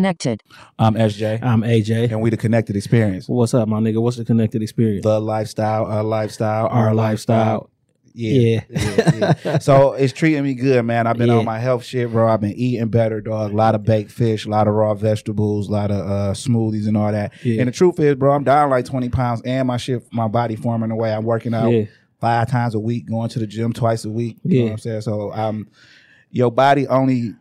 Connected. I'm SJ, I'm AJ. and we the Connected Experience. What's up, my nigga? What's the connected experience? The lifestyle, our lifestyle, Our lifestyle. Yeah. yeah, yeah. so it's treating me good, man. I've been Yeah. on my health shit, bro. I've been eating better, dog. A lot of baked fish, a lot of raw vegetables, a lot of uh, smoothies and all that. Yeah. And the truth is, bro, I'm down like 20 pounds and my shit, my body forming away. I'm working out Yeah. five times a week, going to the gym twice a week. You know Yeah. what I'm saying? So um, your body only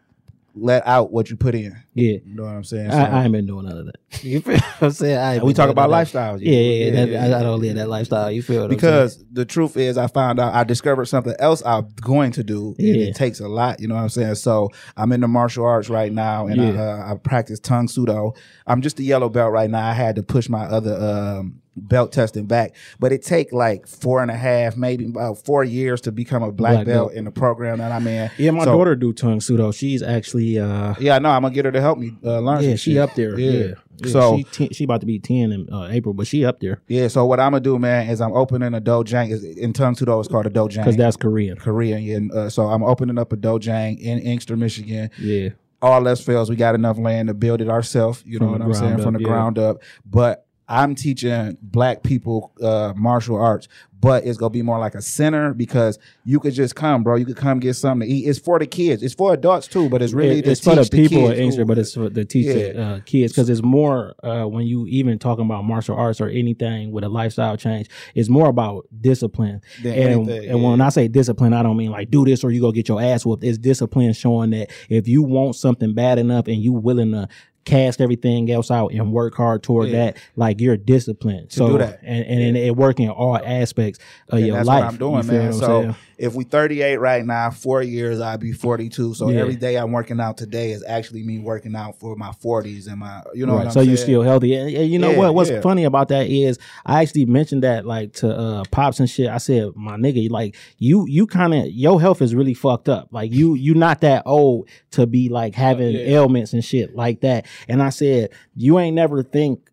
let out what you put in. Yeah. You know what I'm saying? So- I, I ain't been doing none of that. You feel what I'm saying? I we talk about none of that. lifestyles. Yeah, yeah, yeah. that- yeah, I, I don't live that lifestyle. You feel what I'm because the truth is I found out I discovered something else I'm going to do and Yeah. it takes a lot you know what I'm saying so I'm in the martial arts right now and I, Yeah. uh, I practice Tang Soo Do I'm just a yellow belt right now I had to push my other um, belt testing back but it take like four and a half maybe about four years to become a black, Black belt, belt. in the program that I'm in Yeah, my So- daughter do Tang Soo Do. She's actually uh yeah no I'm gonna get her to help me uh, learn yeah, she shit. up there. Yeah. Yeah, so she, ten, she about to be ten in uh, April, but she up there yeah so what I'm gonna do man is I'm opening a dojang is in Tang Soo Do it's called a dojang because that's Korean. Korean. Yeah, uh, so I'm opening up a dojang in Inkster, Michigan. Yeah, All else fails, we got enough land to build it ourselves. You know what I'm saying? ground From the yeah. ground up. But I'm teaching black people uh, martial arts, but it's gonna be more like a center because you could just come, bro. You could come get something to eat. It's for the kids. It's for adults too, but it's really It- it's for the people Inkster, but it's for the teacher Yeah. uh, kids because it's more uh, when you even talking about martial arts or anything with a lifestyle change. It's more about discipline. Than and anything, and yeah. when I say discipline, I don't mean like do this or you go get your ass whooped. It's discipline showing that if you want something bad enough and you willing to cast everything else out and work hard toward Yeah. that, like you're disciplined. so do that. and and, it work in all aspects of And your that's life. what I'm doing, man. So saying? If we 38 right now, four years I'd be 42. So Yeah. every day I'm working out today is actually me working out for my 40s and my, you know, what I'm so you saying? still healthy and, and you know Yeah, what what's yeah. funny about that is i actually mentioned that like to uh pops and shit i said my nigga like you you kind of your health is really fucked up like you you not that old to be like having ailments and shit like that and i said you ain't never think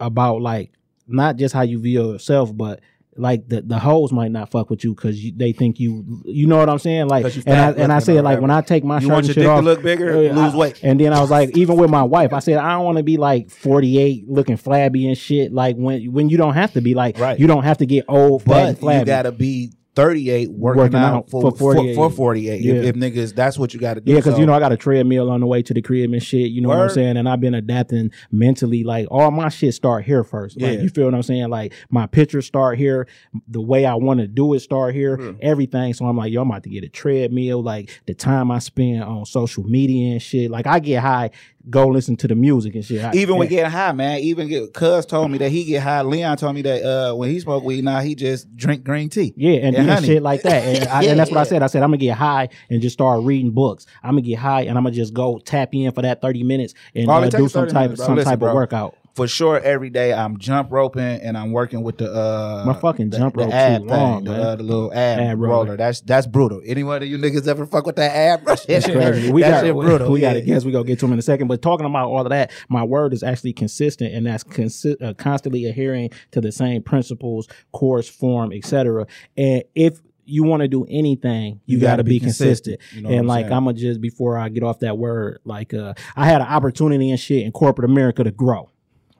about like not just how you view yourself but like the the hoes might not fuck with you because they think you you know what I'm saying like and I and I said like when I take my You shirt want and shit dick to off, look bigger? uh, Lose I- weight. and then I was like, even with my wife, I said I don't want to be like 48 looking flabby and shit. Like when when you don't have to be like, Right. you don't have to get old, But flabby. you gotta be 38 working, Working out, out for, for for 48. 48. For, 48. Yeah. If, if niggas, that's what you gotta do. yeah, because So, you know I got a treadmill on the way to the crib and shit. You know what I'm saying? And I've been adapting mentally. Like all my shit start here first. Like Yeah. you feel what I'm saying? Like my pictures start here. The way I want to do it start here. Hmm. Everything. So I'm like, yo, I'm about to get a treadmill. Like the time I spend on social media and shit. Like I get high, go listen to the music and shit. I- even with and- getting high, man. Even get, Cuz told me that he get high. Leon told me that uh, when he smoke weed, now he just drink green tea. Yeah, and, And and shit like that. And, I, Yeah, and that's what I said. I said I'm gonna get high and just start reading books. I'm gonna get high and I'm gonna just go tap in for that 30 minutes and uh, do some type minutes, some Listen, type bro. of workout. For sure, every day I'm jump roping and I'm working with the uh My fucking the, jump the rope too long, thing, man. the, uh, the little ab, Ab roller. roller. That's that's brutal. Anyone of you niggas ever fuck with that ab? That That's crazy. We that got shit brutal. we got yeah. to guess. We gonna get to them in a second. But talking about all of that, my word is actually consistent, and that's consi- uh, constantly adhering to the same principles, course, form, etc. And if you want to do anything, you, You got gotta be be consistent. consistent. You know and I'm like? I'm gonna just before I get off that word, like uh, I had an opportunity and shit in corporate America to grow,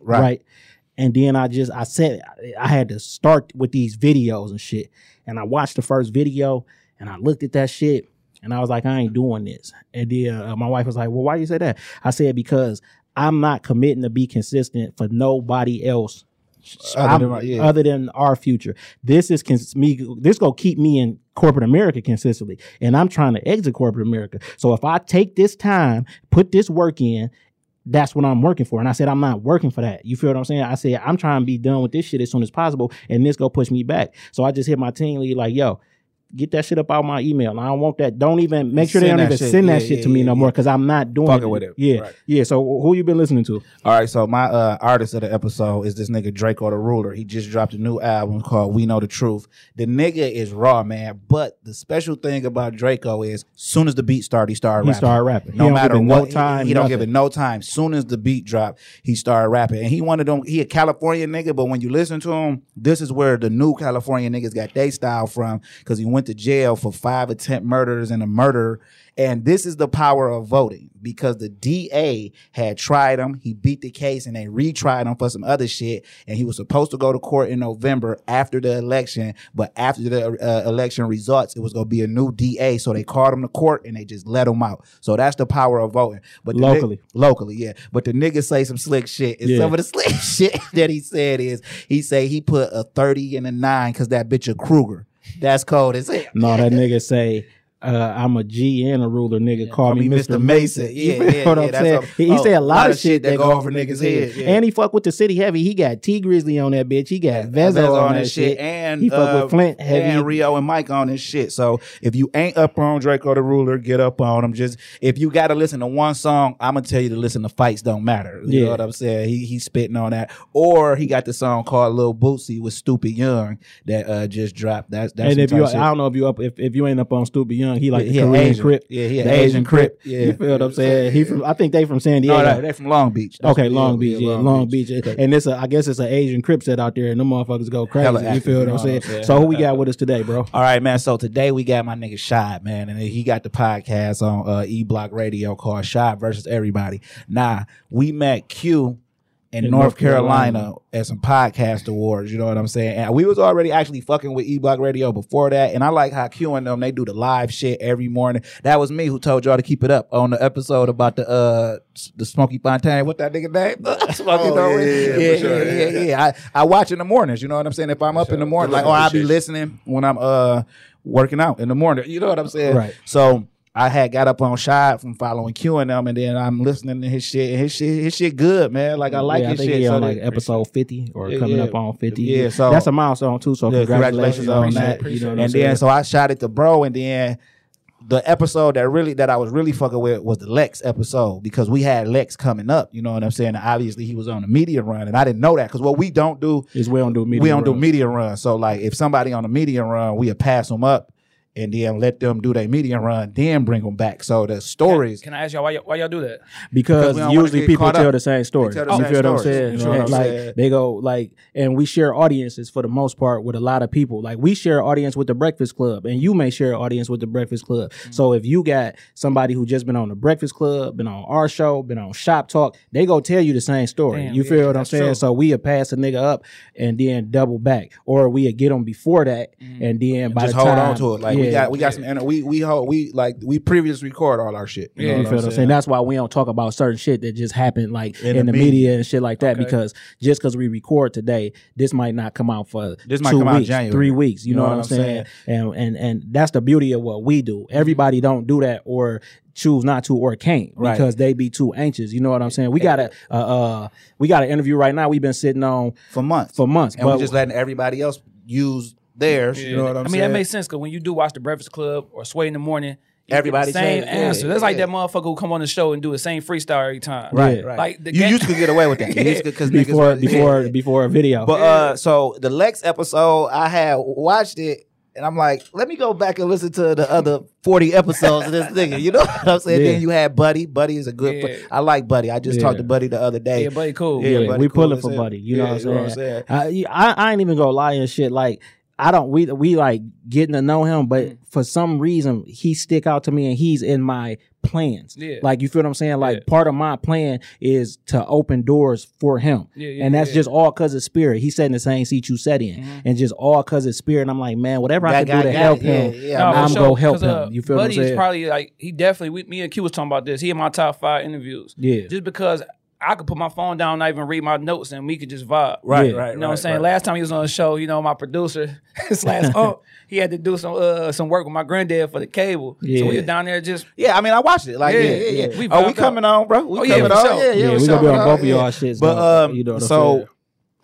Right. right? And then I just I said I had to start with these videos and shit. And I watched the first video and I looked at that shit and I was like, I ain't doing this. And then uh, my wife was like, Well, why you say that? I said because I'm not committing to be consistent for nobody else. Other than yeah. other than our future. This is cons- me. This gonna keep me in corporate America consistently, and I'm trying to exit corporate America. So if I take this time, put this work in, that's what I'm working for. And I said, I'm not working for that. You feel what I'm saying? I said, I'm trying to be done with this shit as soon as possible. And this go push me back. So I just hit my team lead like, yo, get that shit up out my email. I don't want that. Don't even make sure they don't even shit. send that Yeah, shit yeah, to me yeah, no yeah. more because I'm not doing Fucking it. with it. Yeah, Right. yeah. So who you been listening to? All right, so my uh, artist of the episode is this nigga Drakeo the Ruler. He just dropped a new album called We Know the Truth. The nigga is raw, man. But the special thing about Drakeo is, as soon as the beat started, he started He rapping. started rapping. No matter what, no time, he, he don't give it no time. Soon as the beat dropped, he started rapping. And he one of them. He a California nigga, but when you listen to him, this is where the new California niggas got their style from because he went to jail for five attempt murders and a murder. And this is the power of voting because the DA had tried him. He beat the case and they retried him for some other shit. And he was supposed to go to court in November after the election. But after the uh, election results, it was going to be a new DA. So they called him to court and they just let him out. So that's the power of voting. But the ni- Locally. locally, yeah. But the nigga say some slick shit. And Yeah. some of the slick shit that he said is he say he put a 30 and a 9 because that bitch a Kruger. That's cold as hell. No, that nigga say. Uh, I'm a G and a ruler, nigga. Call me Mr. Mason. Yeah, feel yeah, what yeah, I'm saying? a- he he oh, say a lot, of shit that go over niggas' head. yeah. And he fuck with the city heavy. He got Tee Grizzley on that bitch. He got Vezo on that shit. and he fuck uh, with Flint heavy. and Rio and Mike on this shit. So if you ain't up on Drakeo the Ruler, get up on him. Just if you got to listen to one song, I'm gonna tell you to listen to Fights Don't Matter. You Yeah. know what I'm saying? He he's spitting on that. Or he got the song called Lil Bootsy with Stupid Young that uh just dropped. That's that's and if you. I don't know if you up, if, if you ain't up on Stupid Young, he like He the an Korean Asian. Crip. Yeah, he the Asian Crip. Yeah. You feel what I'm saying? He from, I think they from San Diego. no, no, they from Long Beach. That's- Okay, Long Beach, yeah, Long, Beach, Okay. and it's a, I guess it's an Asian Crip set out there, and them motherfuckers go crazy. Hella you active, feel what I'm saying? what So who we got with us today, bro? All right, man. So today we got my nigga Shad, man, and he got the podcast on uh, E Block Radio called Shad versus Everybody. Nah, we met Q in, In North, North Carolina, Carolina. at some podcast awards. You know what I'm saying? And we was already actually fucking with E Block Radio before that, and I like how Q and them they do the live shit every morning. That was me who told y'all to keep it up on the episode about the uh the Smokey Fontaine. What that nigga name? Smokey Oh, yeah, yeah, yeah, sure, yeah, yeah. yeah. I, I watch in the mornings. You know what I'm saying? If I'm up in the morning, like, oh, I'll be listening when I'm uh working out in the morning. You know what I'm saying? Right. So I had got up on Shad from following Q and them, and then I'm listening to his shit. His shit, his shit good, man. Like I like yeah, his I think shit. he So on like episode 50 or Yeah, coming yeah. up on 50. Yeah, so- that's a milestone too. So Yeah, congratulations, on that. You know and then so I shot it to bro, and then the episode that really that I was really fucking with was the Lex episode because we had Lex coming up. You know what I'm saying? And obviously he was on a media run, and I didn't know that because what we don't do is we don't do media. we don't do media run. So like if somebody on a media run, we'll pass them up and then let them do their media run, then bring them back. So the stories. Can I ask y'all why, y'all why y'all do that? because we usually people tell up. the same story. tell the you same feel what I'm saying? You know what I'm like saying? they go like, and we share audiences for the most part with a lot of people. Like we share audience with the Breakfast Club, and you may share audience with the Breakfast Club. Mm-hmm. So if you got somebody who just been on the Breakfast Club, been on our show, been on Shop Talk, they go tell you the same story. Damn, you yeah, feel what I'm saying? true. So we pass a nigga up and then double back, or we get them before that, and then by just the hold on to it. Like we yeah, got we got some ener- we we hold we like we previous record all our shit. You You know feel what what I'm saying? That's why we don't talk about certain shit that just happened like In in, the the, media. and shit like that. Okay. Because just because we record today, this might not come out for This might two come out weeks, January. three weeks. You, know, what I'm saying? And and and that's the beauty of what we do. Everybody don't do that or choose not to or can't Right. because they be too anxious. You know what I'm saying? We got a uh, uh we got an interview right now. We've been sitting on for months. for months, and we're just letting everybody else use theirs. You know what I'm I mean, saying? that makes sense because when you do watch the Breakfast Club or Sway in the morning, you Everybody get the same change- yeah, answer. That's like that motherfucker who come on the show and do the same freestyle every time. Right, Yeah. right. Like the you game- used to get away with that. You used to because before was- before yeah. before a video. But uh, so the Lex episode, I had watched it, and I'm like, let me go back and listen to the other 40 episodes of this nigga. You know what I'm saying? Yeah. Then you had Buddy. Buddy is a good. Yeah. I like Buddy. I just Yeah. talked to Buddy the other day. Yeah, buddy, cool. Yeah, yeah, Buddy we cool pulling for. Buddy. You Yeah, know what I'm you know what saying? I'm saying? I, I I ain't even gonna lie and shit. Like I don't we we like getting to know him, but Mm. for some reason he stick out to me and he's in my plans. Yeah. Like you feel what I'm saying? Like Yeah. part of my plan is to open doors for him. Yeah, yeah, and that's yeah. just all cause of spirit. He sat in the same seat you sat in. Mhm. And just all cause of spirit. And I'm like, man, whatever I That can do to help it. Him, yeah, No, I'm sure, gonna help 'cause, uh, him. You feel what I'm Buddy is saying? probably like he definitely. We, me and Q was talking about this. He in my top five interviews. Yeah. Just because I could put my phone down, not even read my notes, and we could just vibe. Right, Yeah. right. You know what I'm saying? right. Last time he was on the show, you know, my producer slash oh, he had to do some uh, some work with my granddad for the cable. So Yeah. we were down there just Yeah, I mean, I watched it. Like, yeah, Yeah, yeah, yeah. yeah. We oh, we vibed coming on, bro. We Oh, yeah, coming for on. sure. Yeah, yeah, Yeah, for we sure, gonna be on both of y'all shits. But um, you know so saying?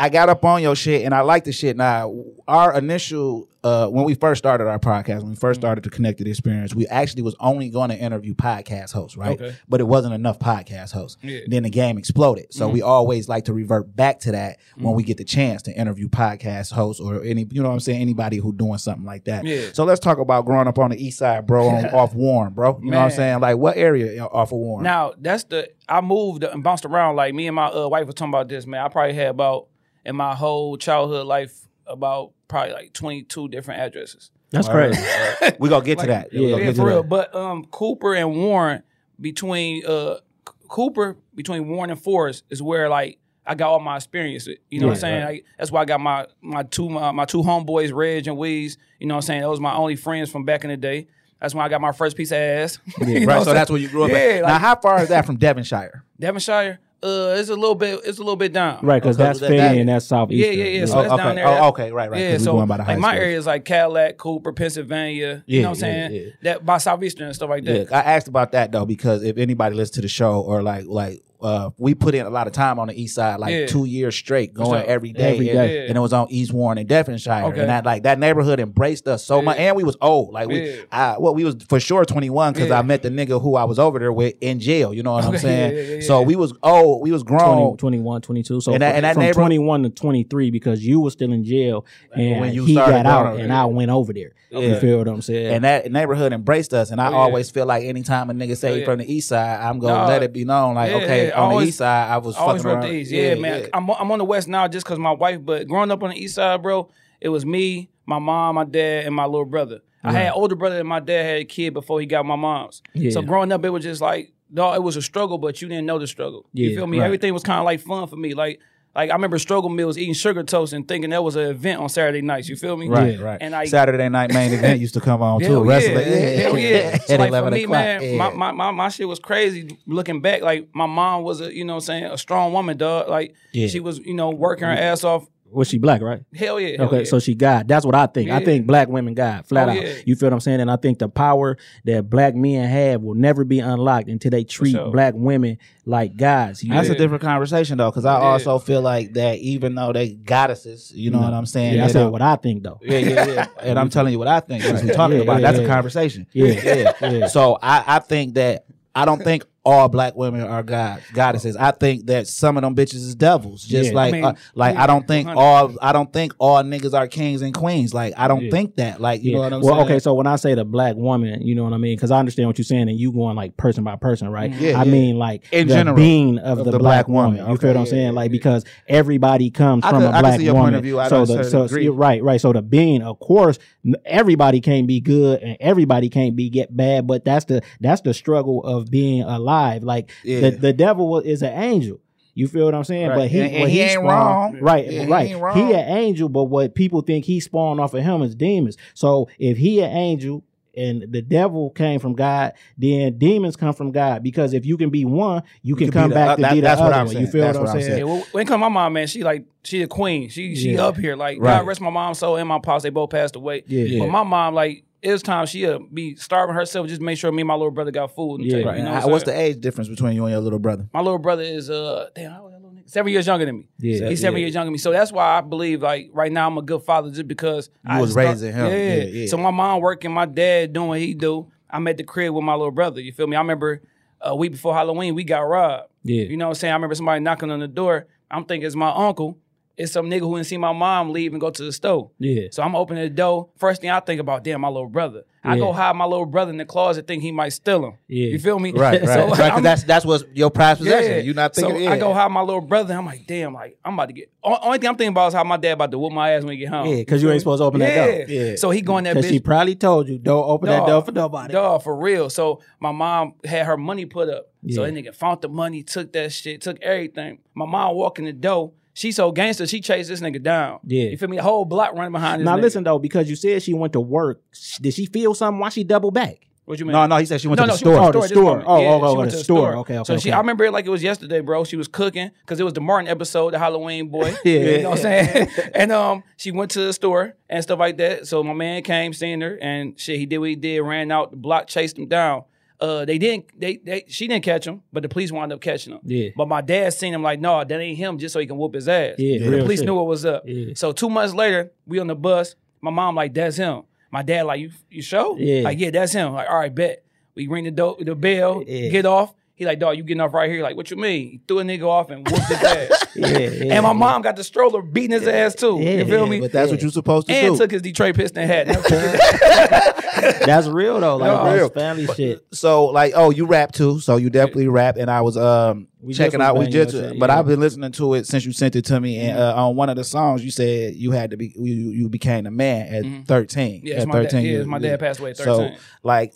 I got up on your shit and I like the shit. Now, our initial uh when we first started our podcast, when we first started the Connected Experience, we actually was only going to interview podcast hosts, right? Okay. But it wasn't enough podcast hosts. Yeah. Then the game exploded. So Mhm. we always like to revert back to that when Mm. we get the chance to interview podcast hosts or any you know what I'm saying, anybody who doing something like that. Yeah. So let's talk about growing up on the east side, bro, on, off Warren, bro. You know what I'm saying? Like what area off of Warren? Now that's the I moved and bounced around. Like me and my uh, wife was talking about this, man. I probably had about in my whole childhood life about probably like twenty two different addresses. That's Word. crazy. we gonna get to Like, that. yeah, gonna Yeah, get to for real. that. But um, Cooper and Warren between uh C- Cooper between Warren and Forest is where like I got all my experience. You know what I'm Yeah, saying? Like, that's why I got my my two my, my two homeboys, Reg and Weez. You know what I'm saying? Those was my only friends from back in the day. That's when I got my first piece of ass. You know right, so that's where you grew up. Yeah, at. now, how far is that from Devonshire? Devonshire. Uh, it's a little bit. It's a little bit down. Right, because Okay, that's that- Philly that- and that's southeast. Yeah, yeah, yeah. So Oh, that's okay. down there. Oh, okay, right, right, Yeah, 'cause we so going by the high like my area is like Cadillac, Cooper, Pennsylvania. Yeah, you know what I'm yeah, saying? yeah. That by Southeastern and stuff like Yeah, that. I asked about that though because if anybody listens to the show or like like uh, we put in a lot of time on the east side, like Yeah. two years straight, going sure. every day, Every and, and it was on East Warren and Devonshire, Okay. and that like that neighborhood embraced us so Yeah. much, and we was old, like we, Yeah. I, well, we was for sure twenty one because Yeah. I met the nigga who I was over there with in jail, you know what I'm saying? yeah, yeah, yeah, so we was old, we was 20, grown. 21, 22. So And that- from, and that from neighborhood- 21 to 23 because you were still in jail and When you he started got out and. I went over there. You feel what I'm saying? And that neighborhood embraced us, and I Oh, yeah. always feel like anytime a nigga say Oh, yeah. from the east side, I'm gonna Nah. let it be known, like Yeah, okay, yeah, on the east side, I was I always fucking the east. Yeah, man. yeah. I'm on- I'm on the west now just because my wife. But growing up on the east side, bro, it was me, my mom, my dad, and my little brother. I had older brother and my dad had a kid before he got my mom's. Yeah. So growing up, it was just like, dog, it was a struggle, but you didn't know the struggle. Yeah, you feel me? right. Everything was kind of like fun for me. Like, like I remember struggle meals, eating sugar toast, and thinking that was an event on Saturday nights. You feel me? Right, Yeah. right. And I- Saturday night main event used to come on too. Hell Wrestling, yeah, hell yeah. So like for me, o'clock. man, yeah. my, my, my, my shit was crazy. Looking back, like my mom was a, you know what I'm saying, a strong woman, dog. Like Yeah. she was, you know, working her mm-hmm. ass off. Was she black, right? Hell yeah. hell Okay, yeah. so she got. That's what I think. I think black women got flat Oh, out. yeah. You feel what I'm saying? And I think the power that black men have will never be unlocked until they treat sure. black women like guys. You That's know? a different conversation though, because I Yeah. also feel like that even though they goddesses, you know what I'm saying? Yeah, I said don't- what I think though. yeah, yeah, yeah. And I'm telling you what I think. Because we're talking Yeah, about yeah, that's a yeah. conversation. Yeah, yeah. So I, I think that I don't think all black women are god goddesses. I think that some of them bitches is devils. Just Yeah. like I mean, uh, like yeah, I don't think 100%. all I don't think all niggas are kings and queens. Like I don't Yeah. think that. Like you know what I'm saying? well, saying? okay. So when I say the black woman, you know what I mean? Because I understand what you're saying, and you going like person by person, right? Yeah, I mean like In the general, being of, of the, the black, black woman. woman. You Okay, feel what I'm saying? Like because everybody comes I from could- a black see your point woman. of view. I so the so right, right. So the being, of course, everybody can't be good and everybody can't be get bad, but that's the that's the struggle of being alive. Like Yeah. the the devil is an angel. You feel what I'm saying? Right. But he, And- and what he ain't spawned- wrong. Right, Yeah, he right. ain't wrong. He an angel, but what people think he spawned off of him is demons. So if he an angel and the devil came from God, then demons come from God. Because if you can be one, you can, can come the back oth- to that- be the that's what other I'm one. saying. You feel That's what I'm what I'm saying? Yeah, well, when it come my mom, man, she like she a queen. She she Yeah. up here. Like Right. God rest my mom so and my pops. They both passed away. Yeah. But my mom, like, it was time she'll be starving herself just to make sure me and my little brother got food. And Yeah. take, Right. You know what I'm what's the age difference between you and your little brother? My little brother is uh damn how old that little nigga? seven years younger than me. Yeah. he's seven Yeah. years younger than me. So that's why I believe like right now I'm a good father just because You I was start- raising him. Yeah. Yeah, yeah. So my mom working, my dad doing what he do. I'm at the crib with my little brother. You feel me? I remember a week before Halloween we got robbed. Yeah. You know what I'm saying? I remember somebody knocking on the door. I'm thinking it's my uncle. It's some nigga who didn't see my mom leave and go to the store. Yeah. So I'm opening the door. First thing I think about, damn, my little brother. I Yeah. go hide my little brother in the closet, think he might steal him. Yeah. You feel me? Right, right. So right 'cause I'm- that's that's what's your prized possession. yeah. You're not thinking. So yeah. I go hide my little brother. I'm like, damn, like I'm about to get. Only thing I'm thinking about is how my dad about to whoop my ass when he get home. Yeah, because you ain't supposed to open that door. Yeah. Yeah. So he going that Because bitch. she probably told you, don't open that door for nobody. Dog, for real. So my mom had her money put up. So Yeah. that nigga found the money, took that shit, took everything. My mom walking the door. She so gangster, she chased this nigga down. Yeah. You feel me? The whole block running behind this Now nigga. listen though, because you said she went to work. sh- Did she feel something? Why she double back? What you mean? No, no. He said she went no, to the she went store. to Oh, the this store. woman. Oh, yeah, oh, she oh, went the to the store. Okay, okay, So she, okay. I remember it like it was yesterday, bro. She was cooking because it was the Martin episode, the Halloween boy. Yeah. you know what I'm saying. and um, she went to the store and stuff like that. So my man came, seen her, and shit. He did what he did, ran out the block, chased him down. Uh, they didn't. They, they she didn't catch him, but the police wound up catching him. Yeah. But my dad seen him like, no, that ain't him, just so he can whoop his ass. Yeah, the police shit. knew what was up. Yeah. So two months later, we on the bus. My mom like, that's him. My dad like, you you show? Yeah. Like, yeah, that's him. Like, all right, bet. We ring the do- the bell, Yeah. get off. He like, dog, you getting off right here? Like, what you mean? He threw a nigga off and whooped his ass. Yeah, yeah, and my yeah. mom got the stroller beating his ass too. Yeah, you feel yeah, me? But that's what you're supposed to and do. And took his Detroit Piston hat. Never forget that. That's real though. Like No, that's real. family shit. so like, oh, you rap too. So you definitely rap. And I was um We checking out. We banging just, shit, but yeah. I've been listening to it since you sent it to me. And uh, on one of the songs, you said you had to be you you became a man at 13. Mm-hmm. Yeah, it's at my dad- 13 yeah, years- my dad passed away at So like,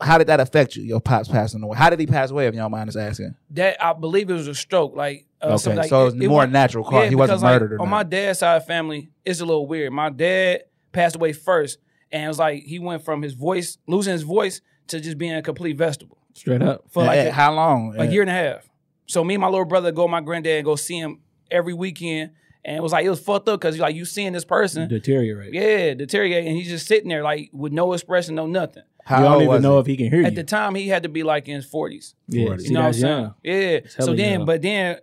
how did that affect you? Your pops passing away. How did he pass away? If you don't mind us asking. that I believe it was a stroke. Like uh, Okay, like, so it was more wasn't- natural cause. He wasn't because, like, murdered or on my nothing. dad's side of family, it's a little weird. My dad passed away first, and it was like he went from his voice losing his voice to just being a complete vegetable Straight up. for like a, how long? a year and a half. So me and my little brother go with my granddad and go see him every weekend, and it was like it was fucked up because like you seeing this person, Deteriorate. yeah, deteriorate, and he's just sitting there like with no expression, no nothing. How you don't even know he? if he can hear you? At you. the time, he had to be like in his forties. yeah, Forty. see, You know what I'm saying? young. Yeah. So then, young. but then,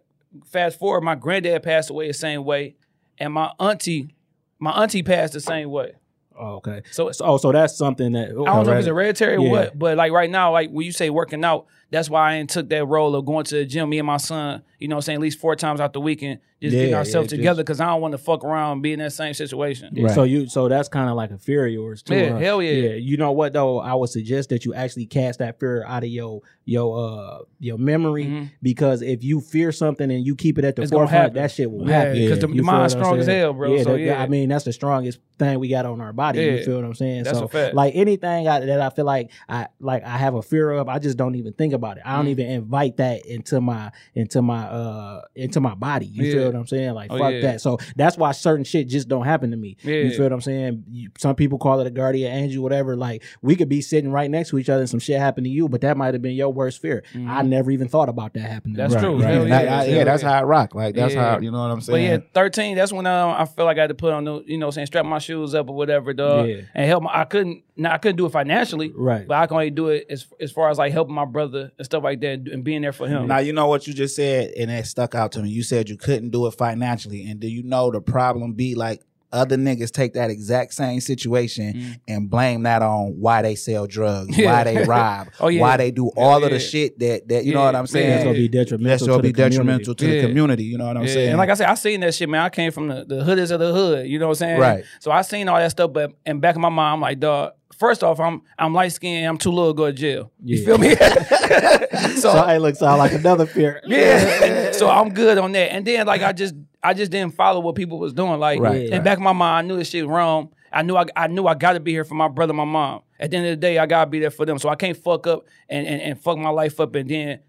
fast forward, my granddad passed away the same way, and my auntie, my auntie passed the same way. Oh, okay. So So, oh, so that's something that I don't know if it's hereditary or Yeah. what, but like right now, like when you say working out, that's why I ain't took that role of going to the gym. Me and my son, you know, what I'm saying at least four times out the weekend, just Yeah, getting ourselves just- together because I don't want to fuck around and be in that same situation. Yeah, Right. So you, so that's kind of like a fear of yours too. Yeah, huh? hell yeah. yeah. You know what though? I would suggest that you actually cast that fear out of your your uh your memory Mhm. because if you fear something and you keep it at the It's forefront, that shit will happen. Because the- You the mind's what strong as hell, bro, so that- yeah. I mean that's the strongest thing we got on our body. You feel what I'm saying? That's so a fact. like anything I, that I feel like I like I have a fear of, I just don't even think about it. I don't Mhm. even invite that into my into my uh into my body. You Yeah. feel what I'm saying? Like Oh, fuck yeah. that. So that's why certain shit just don't happen to me. You Yeah. feel what I'm saying? You, some people call it a guardian angel, whatever. Like we could be sitting right next to each other and some shit happened to you, but that might have been your worst fear. I never even thought about that happening. Mm-hmm. That's true. right. Hell And yeah. I- yeah, that's how I rock. Like that's how you know what I'm saying? But yeah, thirteen. That's when um, I felt like I had to put on the, you know, saying strap my shoes up or whatever, dog, Yeah. and help. My, I couldn't. Now I couldn't do it financially, Right. But I can only do it as as far as like helping my brother and stuff like that, and being there for him. Now you know what you just said, and that stuck out to me. You said you couldn't do it financially, and do you know the problem be like other niggas take that exact same situation and blame that on why they sell drugs, Mm. Yeah. why they rob, Oh, yeah. why they do all of the shit that that you know what I'm saying. That's gonna be That's detrimental. gonna be the community. detrimental to the community. You know what I'm Yeah, saying? And like I said, I seen that shit, man. I came from the, the hoodest of the hood. You know what I'm saying? Right. So I seen all that stuff, but in back of my mind, I'm like, dog. First off, I'm I'm light skinned. I'm too little to go to jail. You Yeah. feel me? so So hey, look, sound like another fear. Yeah. so I'm good on that. And then like I just I just didn't follow what people was doing. Like Right, in right. back of my mind, I knew this shit wrong. I knew I, I knew I gotta be here for my brother, my mom. At the end of the day, I gotta be there for them. So I can't fuck up and, and, and fuck my life up and then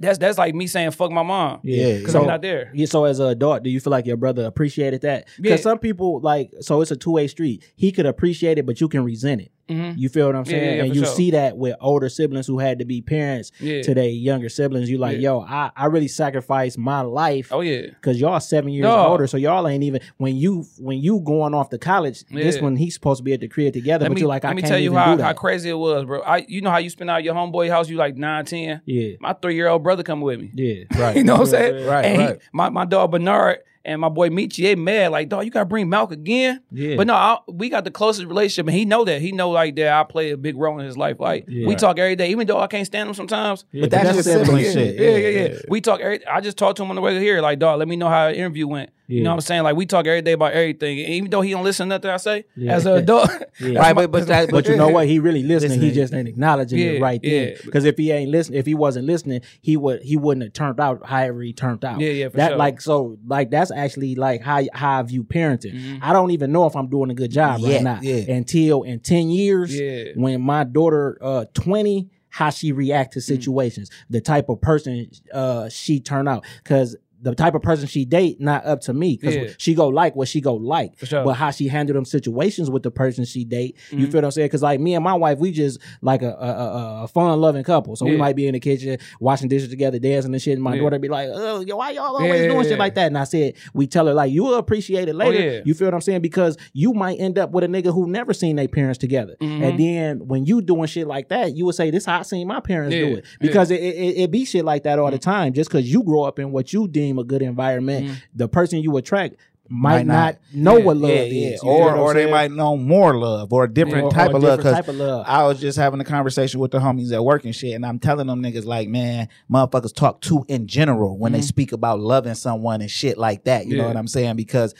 that's that's like me saying fuck my mom. Yeah, Because So- I'm not there. Yeah, so as an adult, do you feel like your brother appreciated that? Because Yeah. some people like, so it's a two way street. He could appreciate it, but you can resent it. Mhm. You feel what I'm saying? yeah, yeah, and you sure. see that with older siblings who had to be parents Yeah. to their younger siblings. You like, yo, I, I really sacrificed my life Oh yeah. because y'all seven years Dog. older, so y'all ain't even when you when you going off to college. This one he's supposed to be at the crib together, Let but me, you're like, let I me can't tell you how, how crazy it was, bro. I you know how you spend out your homeboy house, you like 9, 10. yeah, My three year old brother coming with me. yeah, right. You know what I'm saying? Right, and he- right. my, my dog Bernard and my boy Michi, they mad. Like, dog, you gotta bring Malk again. Yeah. But no, I, we got the closest relationship, and he know that. He know like that I play a big role in his life. Like Yeah. we talk every day, even though I can't stand him sometimes. Yeah, But that's your sibling yeah, shit. Yeah, yeah, yeah, We talk. Every, I just talked to him on the way here. Like, dog, let me know how the interview went. You know what I'm saying? Like, we talk every day about everything. And even though he don't listen to nothing I say, Yeah. as an adult, Yeah. Right, but but, that, But you know what? He really listening. He just ain't acknowledging it right there. yeah. Because if he ain't listening, if he wasn't listening, he would he wouldn't have turned out however he turned out. Yeah, yeah, for that sure. like so like that's actually like how how I view parenting. Mhm. I don't even know if I'm doing a good job Yeah, right now. yeah. Until in ten years, Yeah. when my daughter uh twenty, how she react Mm. to situations, the type of person uh she turn out. Because the type of person she date not up to me because Yeah. she go like what she go like. Sure. But how she handle them situations with the person she date, you Mhm. feel what I'm saying? Because like me and my wife, we just like a a, a, fun loving couple. So we might be in the kitchen washing dishes together, dancing and shit. And my Yeah. daughter be like, "Oh, why y'all always Yeah, doing yeah, shit like that?" And I said, we tell her like, you will appreciate it later. Oh, yeah. You feel what I'm saying? Because you might end up with a nigga who never seen their parents together, Mhm. and then when you doing shit like that, you would say, "This how I seen my parents Yeah, do it," because it, it it be shit like that all the time. Just because you grow up in what you deem a good environment, Mhm. the person you attract might, Might not, not. know Yeah, what love yeah, is. yeah. You Or or they might know more love or a different Or- type or a of love. different Because type of love. I was just having a conversation with the homies at work and shit, and I'm telling them niggas like, man, motherfuckers talk too in general when they Mhm. speak about loving someone and shit like that. You know what I'm saying? Because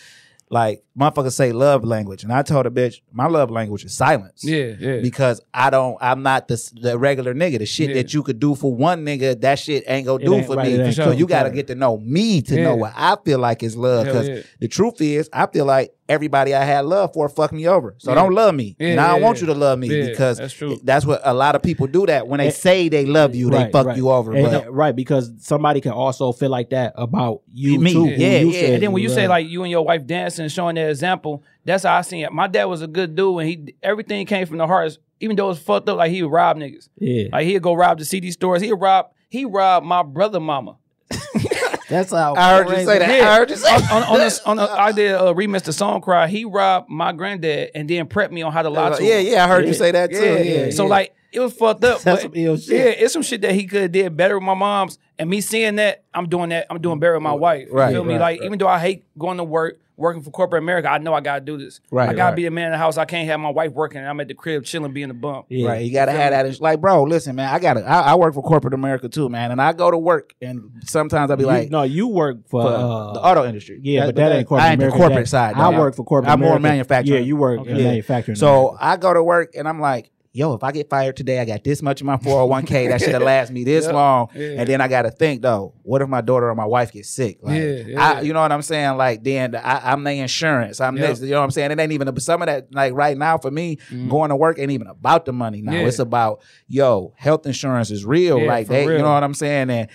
like motherfuckers say love language, and I told a bitch my love language is silence. Yeah, yeah. Because I don't, I'm not the the regular nigga. The shit Yeah. that you could do for one nigga, that shit ain't gonna It do ain't- for right, me. So you gotta get to know me to Yeah. know what I feel like is love. Because yeah. the truth is, I feel like everybody I had love for fucked me over. So Yeah. don't love me, Yeah, and I want yeah. you to love me Yeah, because that's true. that's what a lot of people do. That when they And- say they love you, they Right, fuck right. you over. And- but and- right, because somebody can also feel like that about you Me, too. who yeah, you yeah. And then when you say like you and your wife dancing showing that example, that's how I seen it. My dad was a good dude, and he everything came from the heart. Even though it was fucked up, like he would rob niggas. yeah, Like he'd go rob the CD stores. He'd rob. He robbed my brother mama. that's how I heard you say that. Yeah. I heard you say on, on, on, this, on the, I did a remix to Song Cry. He robbed my granddad and then prepped me on how to lie to yeah, him. yeah. I heard Yeah. you say that too. Yeah, Yeah, So like it was fucked up. That's but some ill shit. Yeah, it's some shit that he could have did better with my mom's. And me seeing that, I'm doing that. I'm doing better with my wife. Right, You feel me? right, like right. even though I hate going to work, working for corporate America, I know I gotta do this. Right, I gotta right. be the man in the house. I can't have my wife working and I'm at the crib chilling, being a bump. Yeah. Right, you gotta have that. It's Like, bro, listen, man, I gotta. I, I work for corporate America too, man, and I go to work, and sometimes I'll be You- like, no, you work for, for uh, the auto industry. Yeah, but that ain't corporate. I ain't the corporate side. I work for corporate. I'm more America. manufacturing. Yeah, you work in Yeah. manufacturing. So I go to work and I'm like, yo, if I get fired today, I got this much in my 401k. That should have lasted me this Yeah. long. Yeah. And then I got to think though, what if my daughter or my wife gets sick? Like, Yeah, yeah. I, you know what I'm saying? Like then I, I'm the insurance. I'm Yeah. this. You know what I'm saying? It ain't even some of that. Like right now for me, mm-hmm. going to work ain't even about the money now. It's about yo, health insurance is real. Like they, you know what I'm saying? And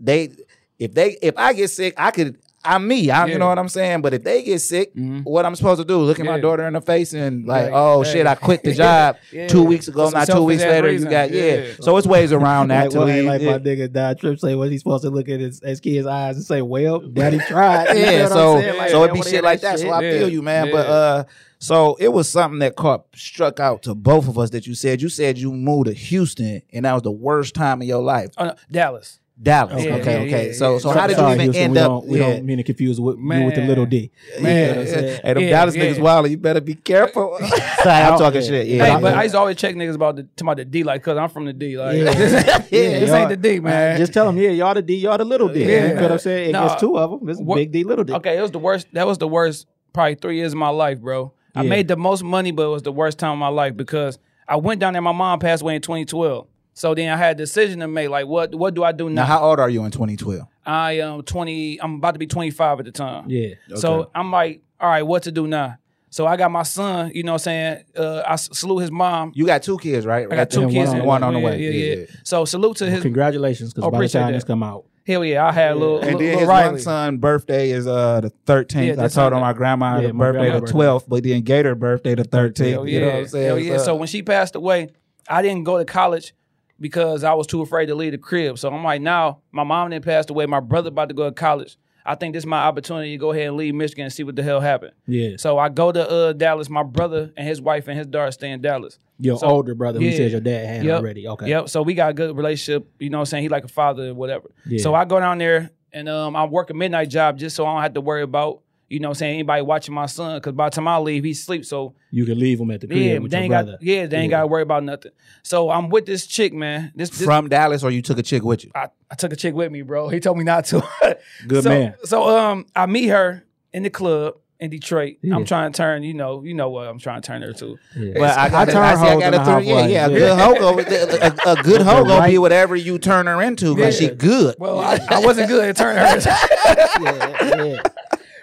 they, if they, if I get sick, I could. I'm me. I, Yeah. You know what I'm saying? But if they get sick, Mhm. what I'm supposed to do? Look at my daughter in the face and like, Yeah, oh yeah. shit, I quit the job Yeah. two weeks ago. Not two weeks later, reason. you got yeah. Yeah. So it's ways around that like, to well, leave. like yeah. my nigga Don Trip say, was he supposed to look at his, his kid's eyes and say, "Well, daddy tried." Yeah, feel what so saying? Like, so it'd be shit like that. So I feel you, man. But uh, so it was something that caught struck out to both of us that you said. You said you moved to Houston, and that was the worst time of your life. Oh, no, Dallas. Dallas. Yeah, okay, yeah, okay. yeah, so yeah. so how did you even Houston, end we up? Don't, we yeah. don't mean to confuse with, you with the little D. Yeah, Man, yeah. yeah. Hey, them Yeah, Dallas yeah. niggas wild. You better be careful. I'm don't- talking yeah. shit. Hey, Yeah, but yeah. I used to always check niggas about the to about the D, like, cause I'm from the D. Like, Yeah. this, this ain't the D, man. Just tell them, yeah, y'all the D, y'all the little D. Yeah. You know what I'm saying? It Nah. gets two of them. It's What- big D, little D. Okay, it was the worst. That was the worst. Probably three years of my life, bro. I made the most money, but it was the worst time of my life because I went down there. My mom passed away in 2012. So then I had a decision to make. Like, what what do I do now, now? how old are you in 2012? I am 20. I'm about to be 25 at the time. Yeah. So I'm like, all right, what to do now? So I got my son. You know, what I'm saying uh, I s- salute his mom. You got two kids, right? I got two and kids. one in- on- one on the yeah, way. Yeah, Yeah, yeah. yeah. So salute to his. Congratulations, because Oh, by the appreciate time that. this come out, Hell yeah, I had a little, And little, then little his Riley. one son birthday is uh the 13th. Yeah, I this told him Sunday. my grandma Yeah, the my birthday the grandma 12th, but then Gator birthday the 13th. Hell You know what I'm saying? Hell yeah. So when she passed away, I didn't go to college because I was too afraid to leave the crib. So I'm like, now my mom then passed away. My brother about to go to college. I think this is my opportunity to go ahead and leave Michigan and see what the hell happened. yeah, So I go to uh, Dallas. My brother and his wife and his daughter stay in Dallas. your so- older brother who yeah. says your dad had Yep. already. Okay. Yep. So we got a good relationship. You know what I'm saying? He like a father or whatever. Yeah. So I go down there and um, I work a midnight job just so I don't have to worry about, you know what I'm saying, anybody watching my son. Because by the time I leave, he sleeps. So You can leave him at the crib yeah, with they your ain't brother. got yeah, they ain't Yeah. got to worry about nothing. So I'm with this chick, man. This, this From Dallas, or you took a chick with you? I, I took a chick with me, bro. He told me not to. Good so, man. So um, I meet her in the club in Detroit. Yeah. I'm trying to turn, you know, you know what I'm trying to turn her to. Yeah. Well, I got I turn I see, I got a three, yeah, housewives, yeah, a good hoe go, a, a good hoe gonna be whatever you turn her into because Yeah. she good. Well, I, I wasn't good at turning her. yeah, yeah.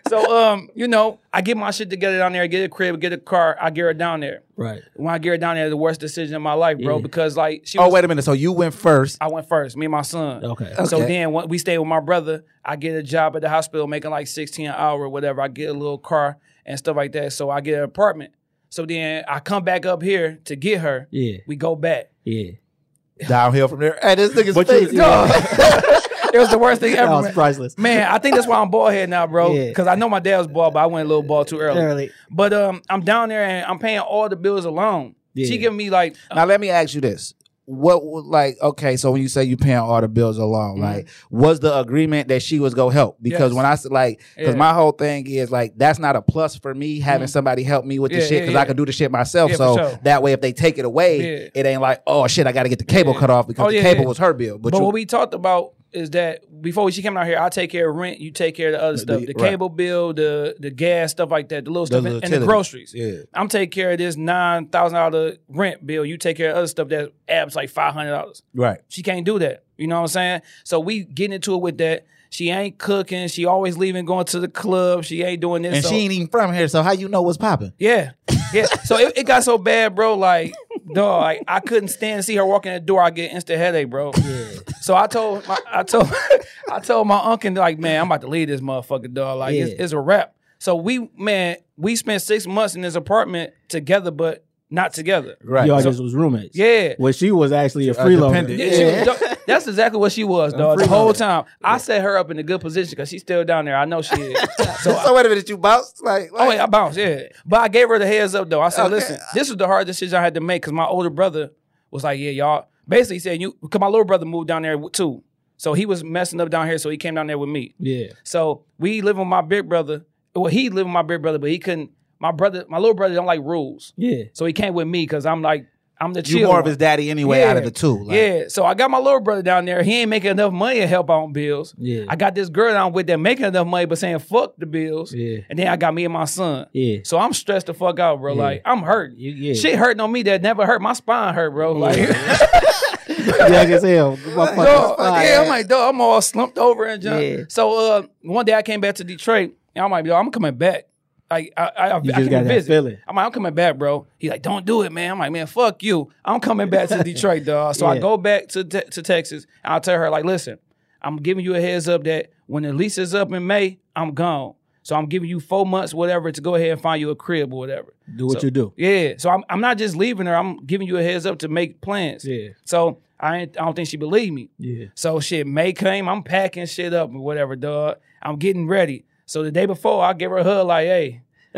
So um, you know, I get my shit together down there, get a crib, get a car, I get her down there. Right. When I get her down there, the worst decision of my life, bro, Yeah. because like she Oh was, wait a minute. So you went first. I went first, me and my son. Okay. So then when we stayed with my brother, I get a job at the hospital making like 16 an hour or whatever. I get a little car and stuff like that. So I get an apartment. So then I come back up here to get her. Yeah. We go back. Yeah. Downhill from there. Hey, this nigga's But you- face. yeah. It was the worst thing That ever. was man. priceless. Man, I think that's why I'm bald head now, bro. Yeah. Because I know my dad was bald, but I went a little bald too early. Early. But um, I'm down there and I'm paying all the bills alone. Yeah. She giving me like Now let me ask you this. What like okay, so when you say you paying all the bills alone, like was the agreement that she was gonna help? Because Mm-hmm. Yes. when I said like, because Yeah. my whole thing is like that's not a plus for me having somebody help me with the Yeah, shit because yeah. I can do the shit myself. Yeah, so sure. that way, if they take it away, Yeah. it ain't like oh shit, I got to get the cable Yeah. cut off because Oh, the yeah, cable yeah. was her bill. But, But you, what we talked about is that before she came out here, I take care of rent, you take care of the other stuff, the right. cable bill, the the gas, stuff like that, the little The stuff, and- and the groceries. Yeah. I'm taking care of this nine thousand dollar rent bill. You take care of other stuff that adds like five hundred dollars. right. She can't do that. You know what I'm saying? So we getting into it with that. She ain't cooking. She always leaving, going to the club. She ain't doing this. And so- she ain't even from here, so how you know what's popping? yeah, yeah. So it, it got so bad, bro. Like, dog, like I couldn't stand to see her walking in the door. I get instant headache, bro. Yeah. So I told, my, I told, I told my uncle, like, man, I'm about to leave this motherfucker, dog. Like, it's, it's a wrap. So we, man, we spent six months in this apartment together, but not together. Right. Y'all So- just was roommates. Yeah. Well, she was actually a freeloader. dependent. Yeah, she was- that's exactly what she was, dog. The whole time, I set her up in a good position because she's still down there. I know she is. So, So, wait a minute, you bounced like, Oh like yeah, I bounced, yeah. But I gave her the heads up though. I said, Okay. listen, this was the hard decision I had to make because my older brother was like, yeah, y'all. Basically he said you because my little brother moved down there too. So he was messing up down here, so he came down there with me. Yeah. So we live with my big brother. Well, he lived with my big brother, but he couldn't. My brother, my little brother, don't like rules, Yeah. so he came with me because I'm like, I'm the chill. you more of his daddy anyway out of the two. Like, yeah, so I got my little brother down there. He ain't making enough money to help out on bills. Yeah. I got this girl down with that making enough money, but saying fuck the bills. Yeah. And then I got me and my son. Yeah. So I'm stressed the fuck out, bro. Yeah. Like I'm hurt. You- yeah. Shit hurting on me that never hurt. My spine hurt, bro. Like, yeah, I can tell. My fucking dog, spine. yeah, I'm like, dog, I'm all slumped over and junk. Yeah. So uh, one day I came back to Detroit, and I'm like, yo, I'm coming back. Like I, I, I, I can visit. I'm like, I'm coming back, bro. He's like, don't do it, man. I'm like, man, fuck you. I'm coming back to Detroit, dog. So I go back to te- to Texas, and I'll tell her like, listen, I'm giving you a heads up that when the lease is up in May, I'm gone. So I'm giving you four months, whatever, to go ahead and find you a crib or whatever. Do what So- you do. Yeah. So I'm I'm not just leaving her. I'm giving you a heads up to make plans. Yeah. So I ain't, I don't think she believed me. Yeah. So shit, May came. I'm packing shit up or whatever, dog. I'm getting ready. So the day before, I give her a hug like, hey.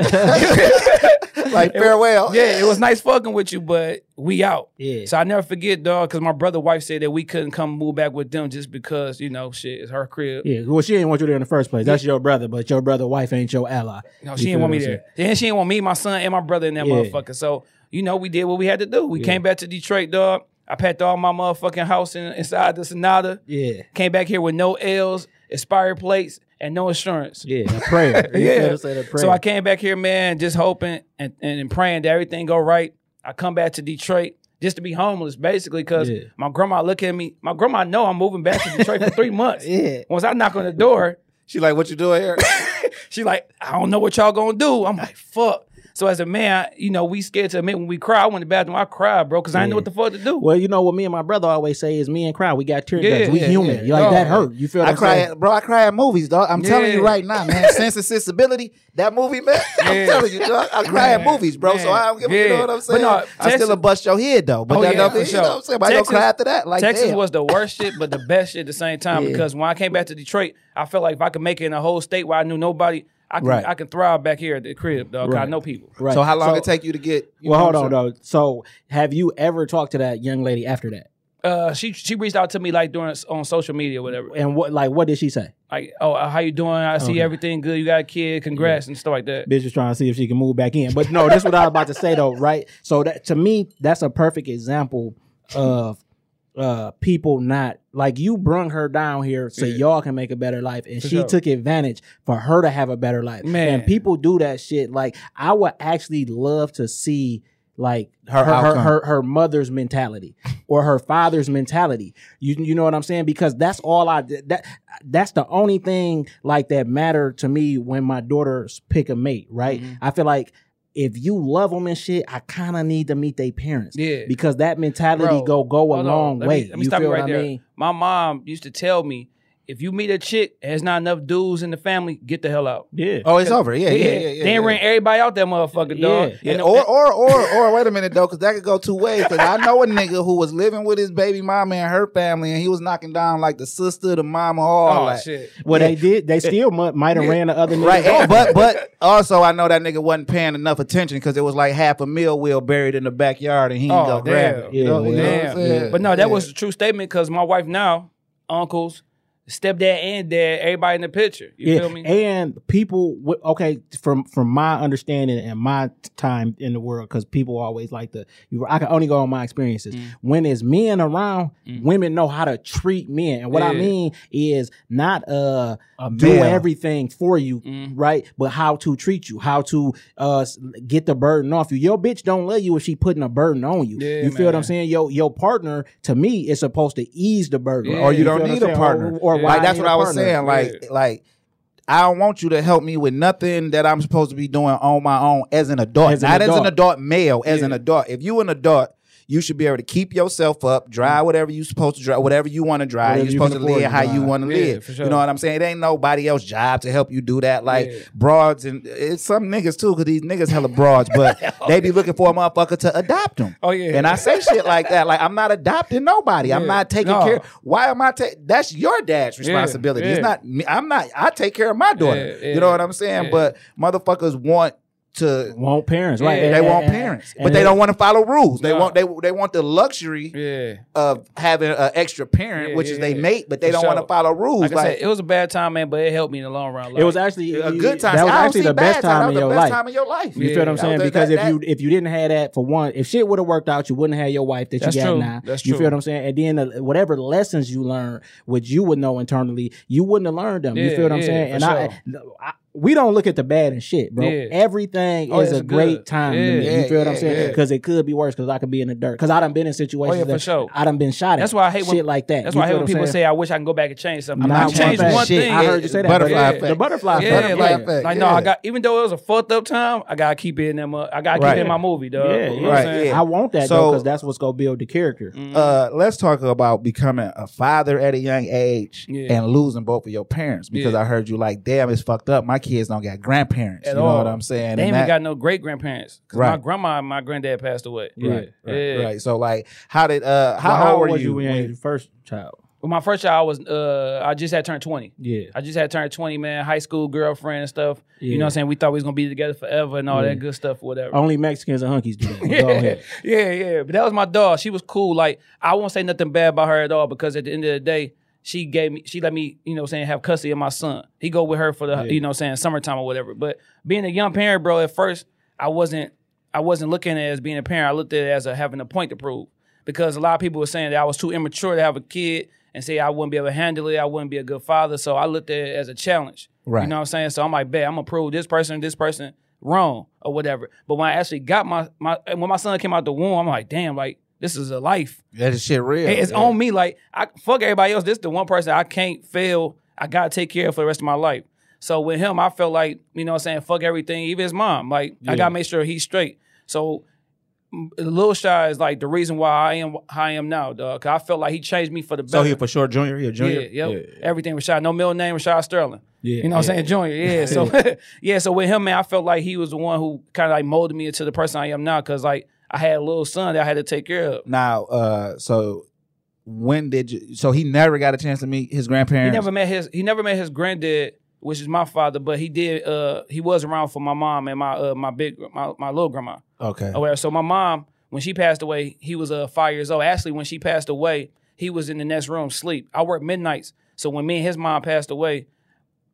like farewell. Yeah, it was nice fucking with you, but we out. Yeah. So I never forget, dog, because my brother wife said that we couldn't come move back with them just because, you know, shit, it's her crib. Yeah. Well, she didn't want you there in the first place. That's your brother, but your brother wife ain't your ally. No, she feel didn't want me what I'm there. And she didn't want me, my son, and my brother in that Yeah. motherfucker. So, you know, we did what we had to do. We came back to Detroit, dog. I packed all my motherfucking house in, inside the Sonata. Yeah. Came back here with no L's, expired plates, and no insurance. Yeah. A prayer. Yeah. gotta say the prayer. So I came back here, man, just hoping and, and praying that everything go right. I come back to Detroit just to be homeless, basically, because Yeah. my grandma look at me. My grandma know I'm moving back to Detroit for three months. Yeah. Once I knock on the door, She like, what you doing here? she like, I don't know what y'all gonna do. I'm like, fuck. So as a man, you know, we scared to admit when we cry. I went to the bathroom, I cried, bro, because I didn't know what the fuck to do. Well, you know what me and my brother always say is me and cry. We got tear Yeah, ducts. We yeah, human. yeah. You like that Oh. hurt. You feel I cry, at, bro. I cry at movies, dog. I'm telling you right now, man. Sense and sensibility. That movie, man. I'm telling you, dog. I cry at movies, bro. So man. I don't give a you know what I'm But saying. no, I still a bust your head though. But Oh, that yeah, don't for mean, you know sure. what I'm saying. I don't Texas- cry after that. Like Texas damn. was the worst shit, but the best shit at the same time. Yeah. Because when I came back to Detroit, I felt like if I could make it in a whole state where I knew nobody, I can Right. I can thrive back here at the crib, dog. 'cause I Right. know people. Right. So how long So- it take you to get? you Well, hold on saying? though. So, have you ever talked to that young lady after that? Uh, she she reached out to me like during on social media, or whatever. And what, like, what did she say? Like, oh, uh, how you doing? I see Okay. everything good. You got a kid. Congrats and stuff like that. Bitch is trying to see if she can move back in. But no, that's what I was about to say though, right? So that to me, that's a perfect example of uh people not like you brung her down here so Yeah. y'all can make a better life and For she sure. took advantage for her to have a better life Man. and people do that shit like i would actually love to see like Her her her, her her mother's mentality or her father's mentality. You you know what I'm saying? Because that's all I that that's the only thing like that matter to me when my daughters pick a mate. Right? Mhm. I feel like. If you love them and shit, I kind of need to meet their parents. Yeah. because that mentality Bro, go go a hold on. long Let me- way. let me you stop you right what I there. mean? My mom used to tell me, if you meet a chick and there's not enough dudes in the family, get the hell out. Yeah. Oh, it's over. Yeah, yeah, yeah. yeah, they yeah. ran everybody out that motherfucker, dog. Yeah. Yeah, And- or, or or or wait a minute though, because that could go two ways. Because I know a nigga who was living with his baby mama and her family, and he was knocking down like the sister, the mama, all oh that. shit. Well, Yeah. they did. They still might, might have ran the other niggas Right, off. but but also I know that nigga wasn't paying enough attention because it was like half a meal wheel buried in the backyard, and he didn't Oh, go grab damn. it. You know, Yeah, you know what I'm Damn. But no, that Yeah. was a true statement because my wife now, uncles, stepdad and dad, everybody in the picture. You yeah, feel me? and people. Okay, from from my understanding and my time in the world, because people always like to. I can only go on my experiences. Mm. When there's men around, Mm. women know how to treat men, and what I mean is not uh A do male. everything for you, Mm. right? But how to treat you, how to uh get the burden off you. Your bitch don't love you if she putting a burden on you. Yeah, you feel what I'm saying? Your your partner to me is supposed to ease the burden, Yeah. or you feel don't need a partner. Or, or Yeah. Why like that's need what I was partner? saying. Like Yeah. like I don't want you to help me with nothing that I'm supposed to be doing on my own as an adult, As an not as an adult. adult male, as an adult. If you an adult. You should be able to keep yourself up, drive whatever you supposed to drive, whatever you want to drive. Whatever You're supposed can to live how you want to Yeah, live. sure. You know what I'm saying? It ain't nobody else's job to help you do that. Like Yeah. broads and it's some niggas too, because these niggas hella broads, but they be looking for a motherfucker to adopt them. Oh yeah. And I say shit like that. Like I'm not adopting nobody. I'm not taking No. care. Why am I taking? That's your dad's Yeah, responsibility. It's not me. I'm not. I take care of my daughter. Yeah, You know what I'm saying? yeah. But motherfuckers want to. want parents, right? Yeah, And- They want and- parents, and but they don't want to follow rules. They No. want they they want the luxury yeah. of having an extra parent, Yeah, which is they yeah. mate, but they For don't want to follow rules. Like, Like, I said, it was a bad time, man, but it helped me in the long run. Like, It was actually a good time. That was actually the best time That in your life. time in your life. You feel what I'm saying? was- Because that- if you if you didn't have that for one, if shit would have worked out, you wouldn't have your wife that That's you got true. now. That's you true. feel what I'm saying? And then whatever lessons you learn, which you would know internally, you wouldn't have learned them. you feel what I'm saying? And I, I, we don't look at the bad and shit, bro. Yeah. Everything Oh, is it's a great good. time to Yeah. me. You feel what I'm Yeah, saying? yeah. Because it could be worse. Because I could be in the dirt. Because I done been in situations Oh, yeah, for that sure. I done been shot at. That's why I hate when- shit like that. That's You why I hate when people saying? say, "I wish I can go back and change something." I'm I not changed one one shit. thing. I heard you say that. Butterfly but- effect. The butterfly Yeah, effect. Butterfly like, effect, like no. I got even though it was a fucked up time, I gotta keep it in them. Uh, I gotta keep Right. it in my movie, dog. Yeah, You know I'm Right. I want that though, because that's what's gonna build the character. Mhm. uh, let's talk about becoming a father at a young age and losing both of your parents because I heard you like, damn, it's fucked up. My kids don't got grandparents. At you know all. what I'm saying? They And ain't even that- got no great grandparents. My grandma and my granddad passed away. right, right, Yeah. right. So like, how did uh, how, Well, how, old were was you? you when you had your first child? Well, my first child was uh, I just had turned twenty. Yeah. I just had turned twenty, man. High school girlfriend and stuff. You know what I'm saying? We thought we was gonna be together forever and all Yeah. that good stuff, whatever. Only Mexicans and hunkies do that. Yeah, yeah, yeah. But that was my dog. She was cool. Like I won't say nothing bad about her at all because at the end of the day, she gave me, she let me, you know, saying have custody of my son. He go with her for the, Yeah. you know, saying summertime or whatever. But being a young parent, bro, at first I wasn't, I wasn't looking at it as being a parent. I looked at it as a, having a point to prove because a lot of people were saying that I was too immature to have a kid and say I wouldn't be able to handle it. I wouldn't be a good father. So I looked at it as a challenge. Right. You know what I'm saying? So I'm like, bet I'm gonna prove this person, this person wrong or whatever. But when I actually got my my when my son came out the womb, I'm like, damn, like this is a life. That is shit real. It's Yeah. on me. Like I fuck everybody else. This the one person I can't fail. I gotta take care of for the rest of my life. So with him, I felt like, you know what I'm saying, fuck everything, even his mom. Like I gotta make sure he's straight. So Lil Shy is like the reason why I am how I am now, dog. 'Cause I felt like he changed me for the better. So he for sure junior. He a junior. Yeah, yep. Everything was shot. No middle name Rashad Sterling. Yeah. You know what I'm saying? Junior. Yeah. So yeah, so with him, man, I felt like he was the one who kind of like molded me into the person I am now. Cause like I had a little son that I had to take care of. Now, uh, so when did you? So he never got a chance to meet his grandparents. He never met his he never met his granddad, which is my father, but he did uh he was around for my mom and my uh my big my, my little grandma. Okay. Oh, so my mom, when she passed away, he was uh five years old. Actually, when she passed away, he was in the next room sleep. I work midnights, so when me and his mom passed away,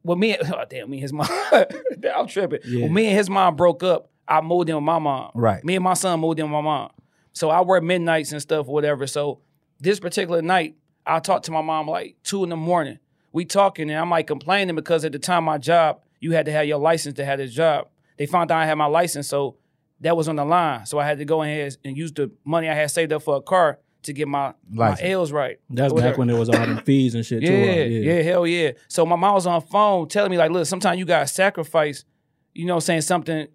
when me oh, damn me and his mom, I'm tripping. Yeah. When me and his mom broke up, I moved in with my mom. Right. Me and my son moved in with my mom. So I work midnights and stuff, whatever. So this particular night, I talked to my mom like two in the morning. We talking and I'm like complaining because at the time my job, you had to have your license to have this job. They found out I had my license, so that was on the line. So I had to go ahead and use the money I had saved up for a car to get my my License. L's right. That's Whatever. back when there was all the fees and shit too. Yeah, yeah, hell yeah. So my mom was on the phone telling me like, look, sometimes you gotta sacrifice, you know, saying something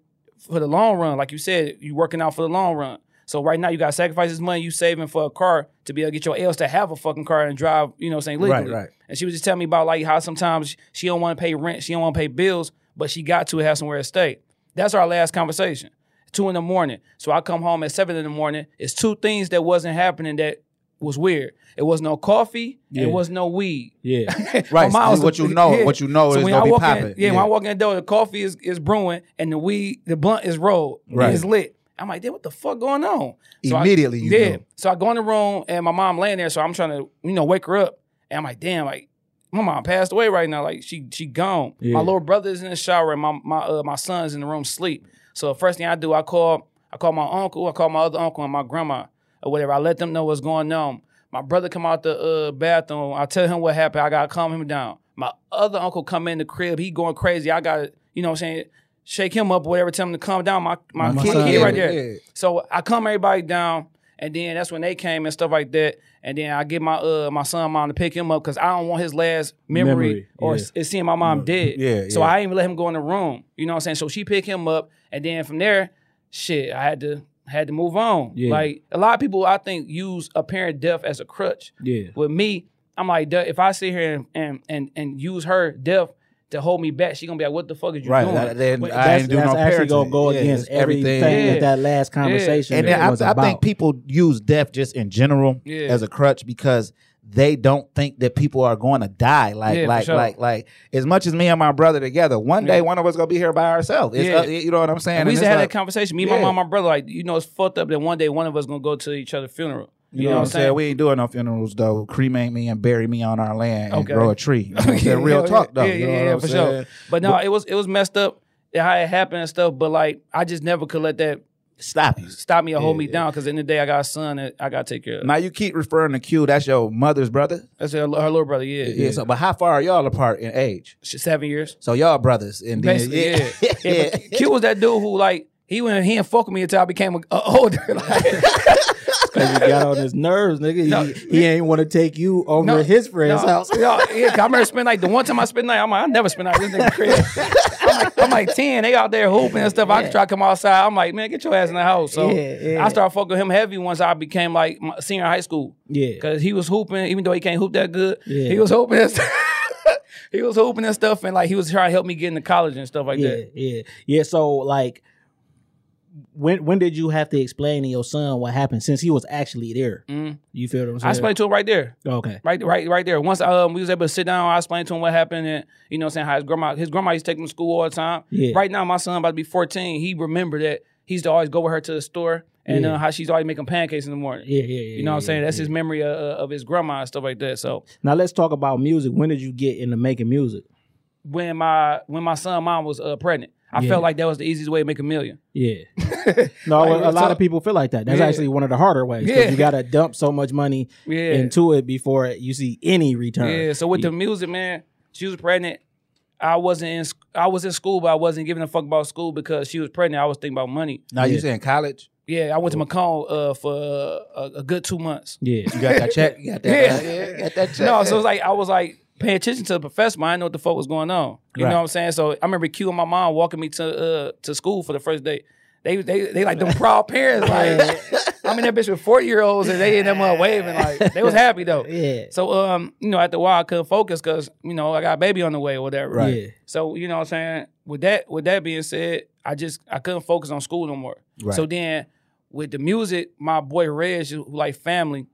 for the long run. Like you said, you working out for the long run. So right now you gotta sacrifice this money you saving for a car to be able to get your L's to have a fucking car and drive, you know, what I'm saying legally. Right, right. And she was just telling me about like how sometimes she don't want to pay rent, she don't want to pay bills, but she got to have somewhere to stay. That's our last conversation. Two in the morning. So I come home at seven in the morning. It's two things that wasn't happening that was weird. It was no coffee Yeah. it was no weed. Yeah. Right, My mom what you know- what you know is when gonna I be popping. Yeah, when I walk in the door, the coffee is, is brewing and the weed, the blunt is rolled. Right. It's lit. I'm like, damn, what the fuck going on? I- Immediately you yeah. knew. So I go in the room and my mom laying there, so I'm trying to, you know, wake her up. And I'm like, damn, like my mom passed away right now. Like she she gone. Yeah. My little brother's in the shower and my my uh, my son's in the room sleep. So the first thing I do, I call I call my uncle, I call my other uncle and my grandma or whatever. I let them know what's going on. My brother come out the uh, bathroom. I tell him what happened. I gotta calm him down. My other uncle come in the crib. He going crazy. I gotta, you know what I'm saying, shake him up, whatever, tell him to calm down. My my, My kid, son. kid right there. yeah. So I calm everybody down, and then that's when they came and stuff like that. And then I get my uh my son mom to pick him up because I don't want his last memory, Memory, or yeah. seeing my mom dead. Yeah, So yeah. I didn't even let him go in the room. You know what I'm saying? So she pick him up, and then from there, shit, I had to had to move on. Yeah. Like a lot of people, I think use apparent death as a crutch. Yeah. With me, I'm like, if I sit here and and and, and use her death to hold me back, she gonna be like, what the fuck is you Right. doing? that- then I That's, ain't do that's no actually gonna go Yeah, against everything Yeah. that that last conversation And that then I, was I about. think people use death just in general Yeah. as a crutch because they don't think that people are going to die. Like, Yeah, like, sure. like, like. As much as me and my brother together, one day Yeah. one of us gonna be here by ourselves. It's, Yeah. uh, you know what I'm saying? And we And used to have like- that conversation. Me, Yeah. my mom, my brother, like, you know, it's fucked up that one day one of us gonna go to each other's funeral. You know what I'm saying? We ain't doing no funerals though. Cremate me and bury me on our land and grow a tree. You know Real yeah, talk though. Yeah, you know yeah, what yeah, I'm for saying? sure. But no, it was it was messed up how it happened and stuff. But like, I just never could let that Stop you. stop me or hold Yeah, me yeah. down because in the day I got a son that I got to take care of. Now you keep referring to Q. That's your mother's brother. That's her, her little brother. Yeah, Yeah. So, but how far are y'all apart in age? Seven years. So y'all brothers. And then, Basically, yeah. yeah. yeah. Q was that dude who like he went he didn't fuck with me until I became a, a older. Like, Because he got on his nerves, nigga. No. he, he ain't want to take you over No, his friend's no, house. no, yeah, 'cause I remember spending like the one time I spent night. I'm like, I never spend night at this nigga crib. I'm like, ten. They out there hooping and stuff. I can try to come outside. I'm like, man, get your ass in the house. So Yeah, yeah. I started fucking him heavy once I became like my senior high school. Yeah. Cause he was hooping, even though he can't hoop that good. Yeah. He was hooping and stuff. he was hooping and stuff, and like he was trying to help me get into college and stuff like yeah, that. yeah, yeah. So like, when when did you have to explain to your son what happened since he was actually there? Mhm. You feel what I'm saying? I explained to him right there. Okay. Right, right, right there. Once um, we was able to sit down, I explained to him what happened, and you know, what I'm saying how his grandma, his grandma used to take him to school all the time. Yeah. Right now, my son about to be 14. He remembered that he used to always go with her to the store, and Yeah. uh, how she's always making pancakes in the morning. Yeah, yeah, yeah. You know what I'm saying? That's his memory uh, uh, of his grandma and stuff like that. So Now let's talk about music. When did you get into making music? when my when my son mom was uh, pregnant, I Yeah. felt like that was the easiest way to make a million. Yeah. No, Like, a, a lot of people feel like that. That's Yeah. actually one of the harder ways. 'cause Yeah. You got to dump so much money Yeah. into it before you see any return. Yeah. So with the music, man, she was pregnant. I wasn't in. I was in school, but I wasn't giving a fuck about school because she was pregnant. I was thinking about money. Now you Yeah. saying college? Yeah, I went to Macomb uh, for uh, a, a good two months. Yeah. You got that check? You got that? Yeah. yeah. you got that check. No, so it's like I was like paying attention to the professor, but I didn't know what the fuck was going on. You Right. know what I'm saying? So I remember Q and my mom walking me to uh to school for the first day. They they they like them proud parents. Like I'm in that bitch with 40 year olds and they in them uh, waving like they was happy though. Yeah. So um, you know, after a while I couldn't focus because, you know, I got a baby on the way or whatever. Right. Yeah. So, you know what I'm saying? With that with that being said, I just I couldn't focus on school no more. Right. So then with the music, my boy Reg, who like family,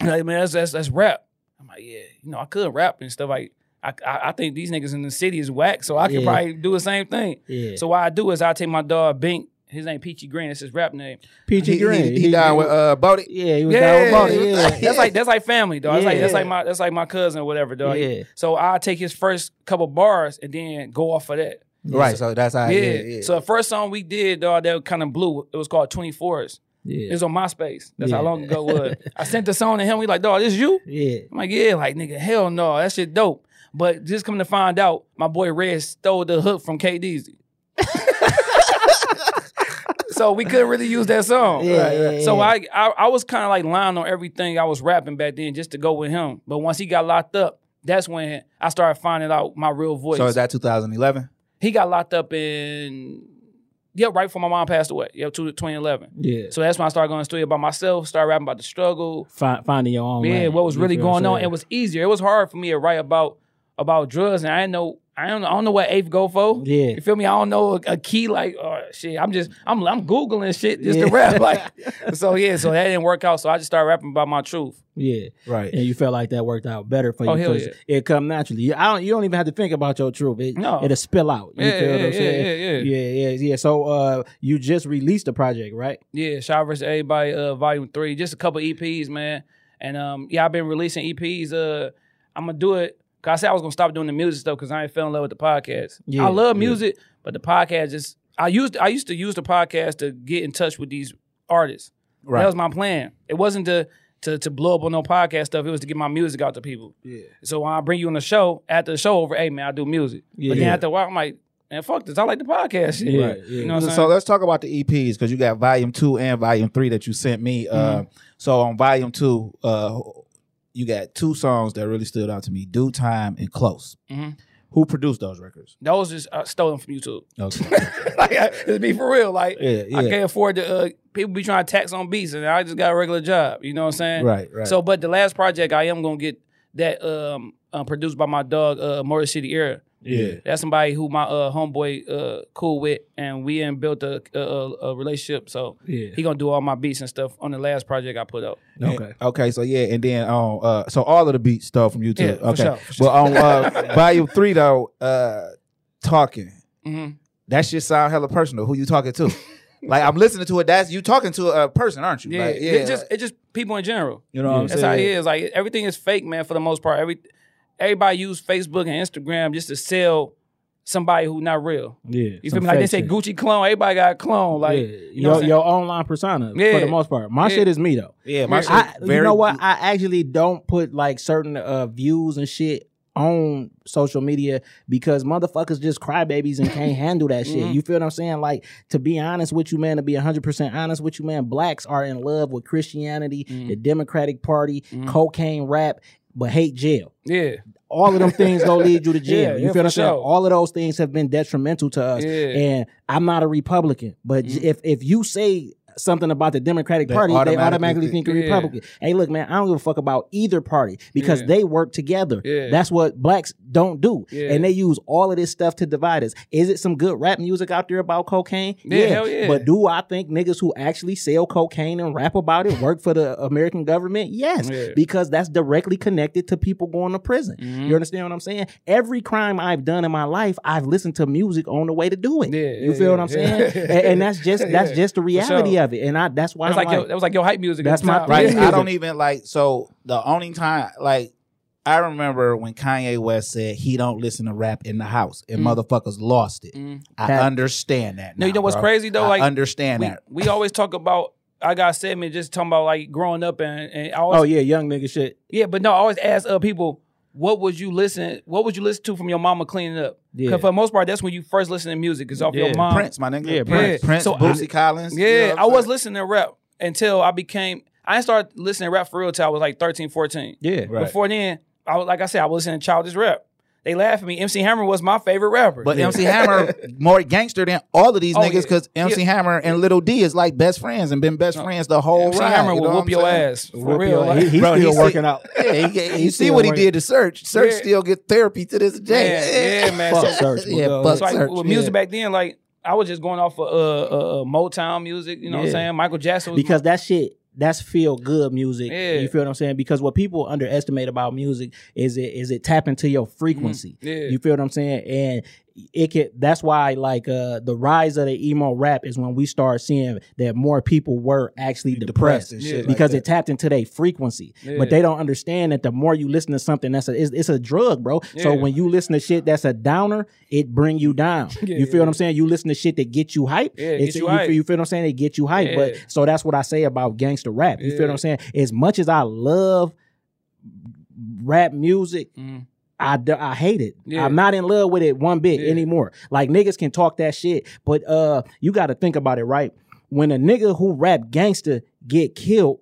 like, man, that's, that's that's rap. I'm like, yeah, you know, I could rap and stuff like I, I, I think these niggas in the city is whack, so I could Yeah. probably do the same thing. Yeah. So what I do is I take my dog Bink, his name Peachy Green, that's his rap name. Peachy he, Green. he, he down with uh, Bodie. Yeah, he was down with Bodie. Yeah. that's like that's like family, dog. That's like that's like my that's like my cousin or whatever, dog. Yeah. So I take his first couple bars and then go off of that. Right. So that's how. Yeah. Yeah. yeah. So the first song we did, dog, that kind of blew. It was called 24s. It Yeah. was on MySpace. That's Yeah. how long ago it was. I sent the song to him. We like, dog, this you? Yeah. I'm like, yeah, like nigga, hell no, that shit dope. But just coming to find out, my boy Red stole the hook from KDZ. so we couldn't really use that song. Yeah, yeah, yeah. So I, I I was kind of like lying on everything I was rapping back then just to go with him. But once he got locked up, that's when I started finding out my real voice. So is that 2011? he got locked up in yeah, right before my mom passed away. Yeah, to 2011. Yeah. So that's when I started going to the studio by myself, started rapping about the struggle. Fi- finding your own. Yeah, lane. what was really feel what I'm going on. It was easier. It was hard for me to write about about drugs, and I didn't know. I don't, I don't know what eighth go for. Yeah. you feel me? I don't know a, a key like oh shit. I'm just I'm I'm googling shit just Yeah. to rap like. so yeah, so that didn't work out. So I just started rapping about my truth. Yeah. Right. And you felt like that worked out better for you Oh, hell because yeah. it come naturally. You, I don't, you don't even have to think about your truth. It, No. It'll spill out. You Yeah, feel what yeah, I'm saying? yeah, yeah, yeah, yeah, yeah. So uh, you just released a project, right? Yeah, Shad versus Everybody, uh, Volume Three, just a couple EPs, man. And um, yeah, I've been releasing EPs. Uh, I'm gonna do it. Cause I said I was gonna stop doing the music stuff because I ain't fell in love with the podcast. Yeah, I love yeah. music, but the podcast just I used I used to use the podcast to get in touch with these artists. Right. That was my plan. It wasn't to to to blow up on no podcast stuff. It was to get my music out to people. Yeah. So when I bring you on the show, after the show over, hey man, I do music. Yeah. But then Yeah. after a while, I'm like, man, fuck this. I like the podcast shit. Yeah, yeah. You know what I'm so saying? let's talk about the EPs because you got volume two and volume three that you sent me. Uh, Mm-hmm. so on volume two, uh, you got two songs that really stood out to me: "Due Time" and "Close." Mhm. Who produced those records? Those just uh, stolen from YouTube. Okay. like, to be for real, like Yeah, I can't afford to. Uh, people be trying to tax on beats, and I just got a regular job. You know what I'm saying? Right, right. So, but the last project, I am gonna get that um, uh, produced by my dog, uh, Motor City Era. Yeah. That's somebody who my uh, homeboy uh, cool with, and we ain't built a, a, a a relationship. So Yeah. he gonna do all my beats and stuff on the last project I put out. Okay. Okay, so yeah, and then on uh, so all of the beats stuff from YouTube. Yeah, for okay, sure, sure. but on uh, volume three though, uh, talking hmm that shit sound hella personal. Who you talking to? like I'm listening to it. That's you talking to a person, aren't you? Yeah, like, It's just it's just people in general. you know what I'm That's saying? how it is. Like everything is fake, man. For the most part, every everybody use Facebook and Instagram just to sell somebody who not real. Yeah. You feel me? Like they say shit. Gucci clone. Everybody got a clone. Like yeah. you know, your, your online persona for the most part. My Yeah. shit is me though. Yeah, my shit. I, you know what? I actually don't put like certain uh, views and shit on social media because motherfuckers just crybabies and can't handle that shit. Mhm. You feel what I'm saying? Like to be honest with you, man, to be 100% honest with you, man, blacks are in love with Christianity, Mhm. the Democratic Party, Mhm. cocaine rap, but hate jail. yeah, All of them things gonna lead you to jail. Yeah, you yeah, feel what I'm saying? sure. All of those things have been detrimental to us. yeah. And I'm not a Republican, but Mhm. if if you say something about the Democratic They Party, they automatically automatically think- think you're Yeah. Republican. Hey, look, man, I don't give a fuck about either party because Yeah. they work together. Yeah. That's what blacks don't do, Yeah. and they use all of this stuff to divide us. Is it some good rap music out there about cocaine? Yeah, hell yeah. But do I think niggas who actually sell cocaine and rap about it work for the American government? Yes, Yeah. because that's directly connected to people going to prison. Mhm. You understand what I'm saying? Every crime I've done in my life, I've listened to music on the way to do it. Yeah, you yeah, feel what I'm saying? and, and that's just that's Yeah, just the for reality sure. Of it. And I that's why That's I'm like like, your, that was like your hype music. That's my- Right. Yeah. I don't even like. So the only time, like, I remember when Kanye West said he don't listen to rap in the house, and Mm. motherfuckers lost it. Mm. I That- understand that. No, you know what's bro. crazy though? I Like understand we, that. we always talk about. I got segment just talking about like growing up and, and I always, oh yeah, young nigga shit. Yeah, but no, I always ask uh, people, what would you listen? What would you listen to from your mama cleaning up? Yeah. Because for the most part, that's when you first listen to music. It's off Yeah. your mom. Prince, my nigga. Yeah, Prince. Prince. Prince, So I- Bootsy Collins. you Yeah, know I was listening to rap until I became. I didn't start listening to rap for real till I was like 13, 14. Yeah. Right. Before then, I was like I said, I was listening to childish rap. They laugh at me. MC Hammer was my favorite rapper. But MC Hammer more gangster than all of these Oh, niggas yeah. because MC Yeah. Hammer and Little D is like best friends and been best friends the whole MC ride. Hammer you will whoop your saying? ass for Whoop real. your- Like, he, he's Bro, still he working said- out. Yeah, he, get- you see still what he working. did to Search. Search Yeah. still get therapy to this day. Man, yeah, man. Fuck So- Search, yeah, fuck It's Search. with music back then, like I was just going off of uh, uh, uh, Motown music. You know what I'm saying? Michael Jackson was because that shit that's feel good music. Yeah. You feel what I'm saying? Because what people underestimate about music is it is it tap into your frequency. Mm-hmm. Yeah. You feel what I'm saying? And it can that's why like uh the rise of the emo rap is when we start seeing that more people were actually depressed, Depressed like because that. it tapped into their frequency. Yeah. But they don't understand that the more you listen to something that's a it's, it's a drug, bro. So when you listen to shit that's a downer, it bring you down. Yeah, you feel yeah. what I'm saying? You listen to shit that get you hype. Yeah, it's, you you, hype. feel, you feel what I'm saying? It get you hype. But so that's what I say about gangster rap. You feel what I'm saying? As much as I love rap music, Mhm. I, d- I hate it. Yeah. I'm not in love with it one bit Yeah. anymore. Like niggas can talk that shit, but uh, you got to think about it, right? when a nigga who rap gangster get killed,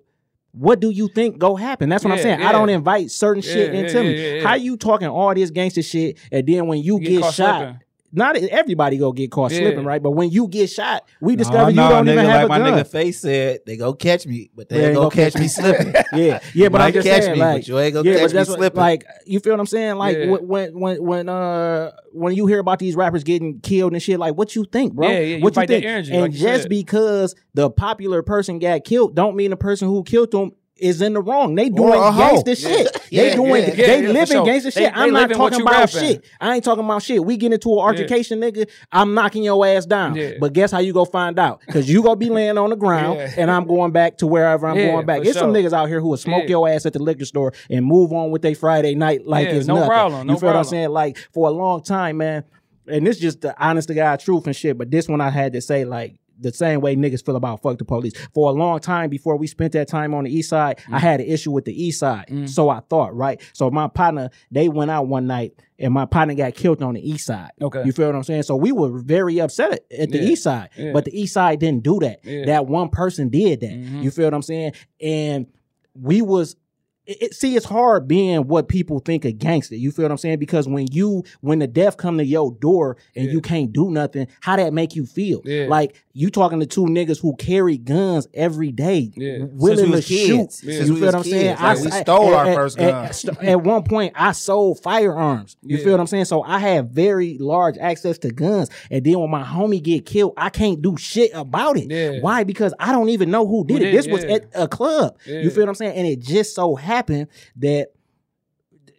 what do you think go happen? That's what I'm saying. yeah. I don't invite certain shit into yeah, me. yeah, yeah. How you talking all this gangster shit, and then when you Get get, shot, slipping. Not everybody go get caught Yeah. slipping, right? But when you get shot, we No, discover you no, don't even have like a my gun. nigga Face said, they go catch me, but they They ain't gonna catch me slipping. yeah, yeah, but I'm just catch saying, me, like, but you ain't gonna yeah, catch me what- slipping. Like, you feel what I'm saying? Like, Yeah. when when when uh when you hear about these rappers getting killed and shit, like, what you think, bro? Yeah, yeah, you what fight that think? energy, and like just because the popular person got killed, don't mean the person who killed them. Is in the wrong. They doing a hoe. gangster shit. They doing. yeah, they yeah, yeah, living sure. gangster They- shit. they I'm not talking about rapping. shit. I ain't talking about shit. We get into an altercation, nigga. I'm knocking your ass down. Yeah. But guess how you go find out? Because you gonna be laying on the ground, Yeah. and I'm going back to wherever I'm Yeah, going back. for There's some niggas out here who will smoke Yeah. your ass at the liquor store and move on with their Friday night like Yeah, it's no nothing. problem, no you feel what I'm saying? Like for a long time, man. And this just the honest to God truth and shit. But this one I had to say like. The same way niggas feel about fuck the police. For a long time before we spent that time on the east side, Mm. I had an issue with the east side. So I thought, right? So my partner, they went out one night and my partner got killed on the east side. Okay. You feel what I'm saying? So we were very upset at, at the Yeah. east side. Yeah. But the east side didn't do that. Yeah. That one person did that. Mhm. You feel what I'm saying? And we was it, it- see it's hard being what people think a gangster. You feel what I'm saying? Because when you when the death come to your door and Yeah. you can't do nothing, how that make you feel? Yeah. Like you talking to two niggas who carry guns every day, Yeah. Willing to shoot. Yeah. You we feel what I'm saying? kids. Like, we I- stole our at- first gun. At, at one point, I sold firearms. You Yeah. feel what I'm saying? So I have very large access to guns. And then when my homie get killed, I can't do shit about it. Yeah. Why? Because I don't even know who did it. This was at a club. You feel what I'm saying? And it just so happened that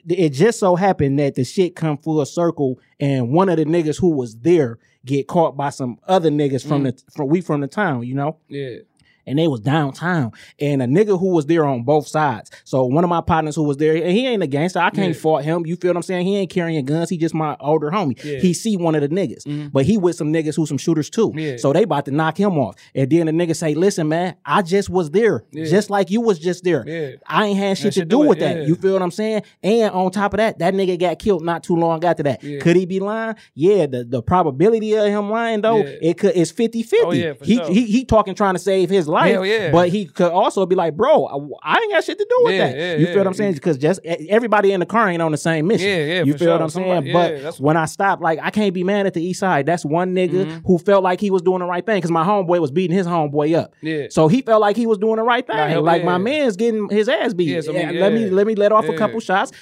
it just so happened that the shit come full circle and one of the niggas who was there get caught by some other niggas from Mm. the from we from the town, you know? Yeah. And they was downtown and a nigga who was there on both sides so one of my partners who was there and he ain't a gangster i can't Yeah. fault him you feel what i'm saying he ain't carrying guns he just my older homie Yeah. he see one of the niggas Mhm. but he with some niggas who some shooters too Yeah. so they about to knock him off and then the nigga say listen man i just was there just like you was just there. I ain't had shit to do do with that. You feel what I'm saying? And on top of that, that nigga got killed not too long after that. Could he be lying? Yeah, the, the probability of him lying though, it could it's 50-50. Oh, yeah, for he, sure. he he talking trying to save his life. Hell yeah. But he could also be like, bro, I, I ain't got shit to do with Yeah, that. yeah, you feel what I'm saying? Because just everybody in the car ain't on the same mission. Yeah, yeah, You feel what. I'm saying? Somebody- but yeah, that's- when I stopped, like I can't be mad at the east side. That's one nigga Mhm. who felt like he was doing the right thing because my homeboy was beating his homeboy up. Yeah. So he felt like he was doing the right thing. Nah, like my man's getting his ass beat. Yeah, so me- Let me let me let off a couple shots.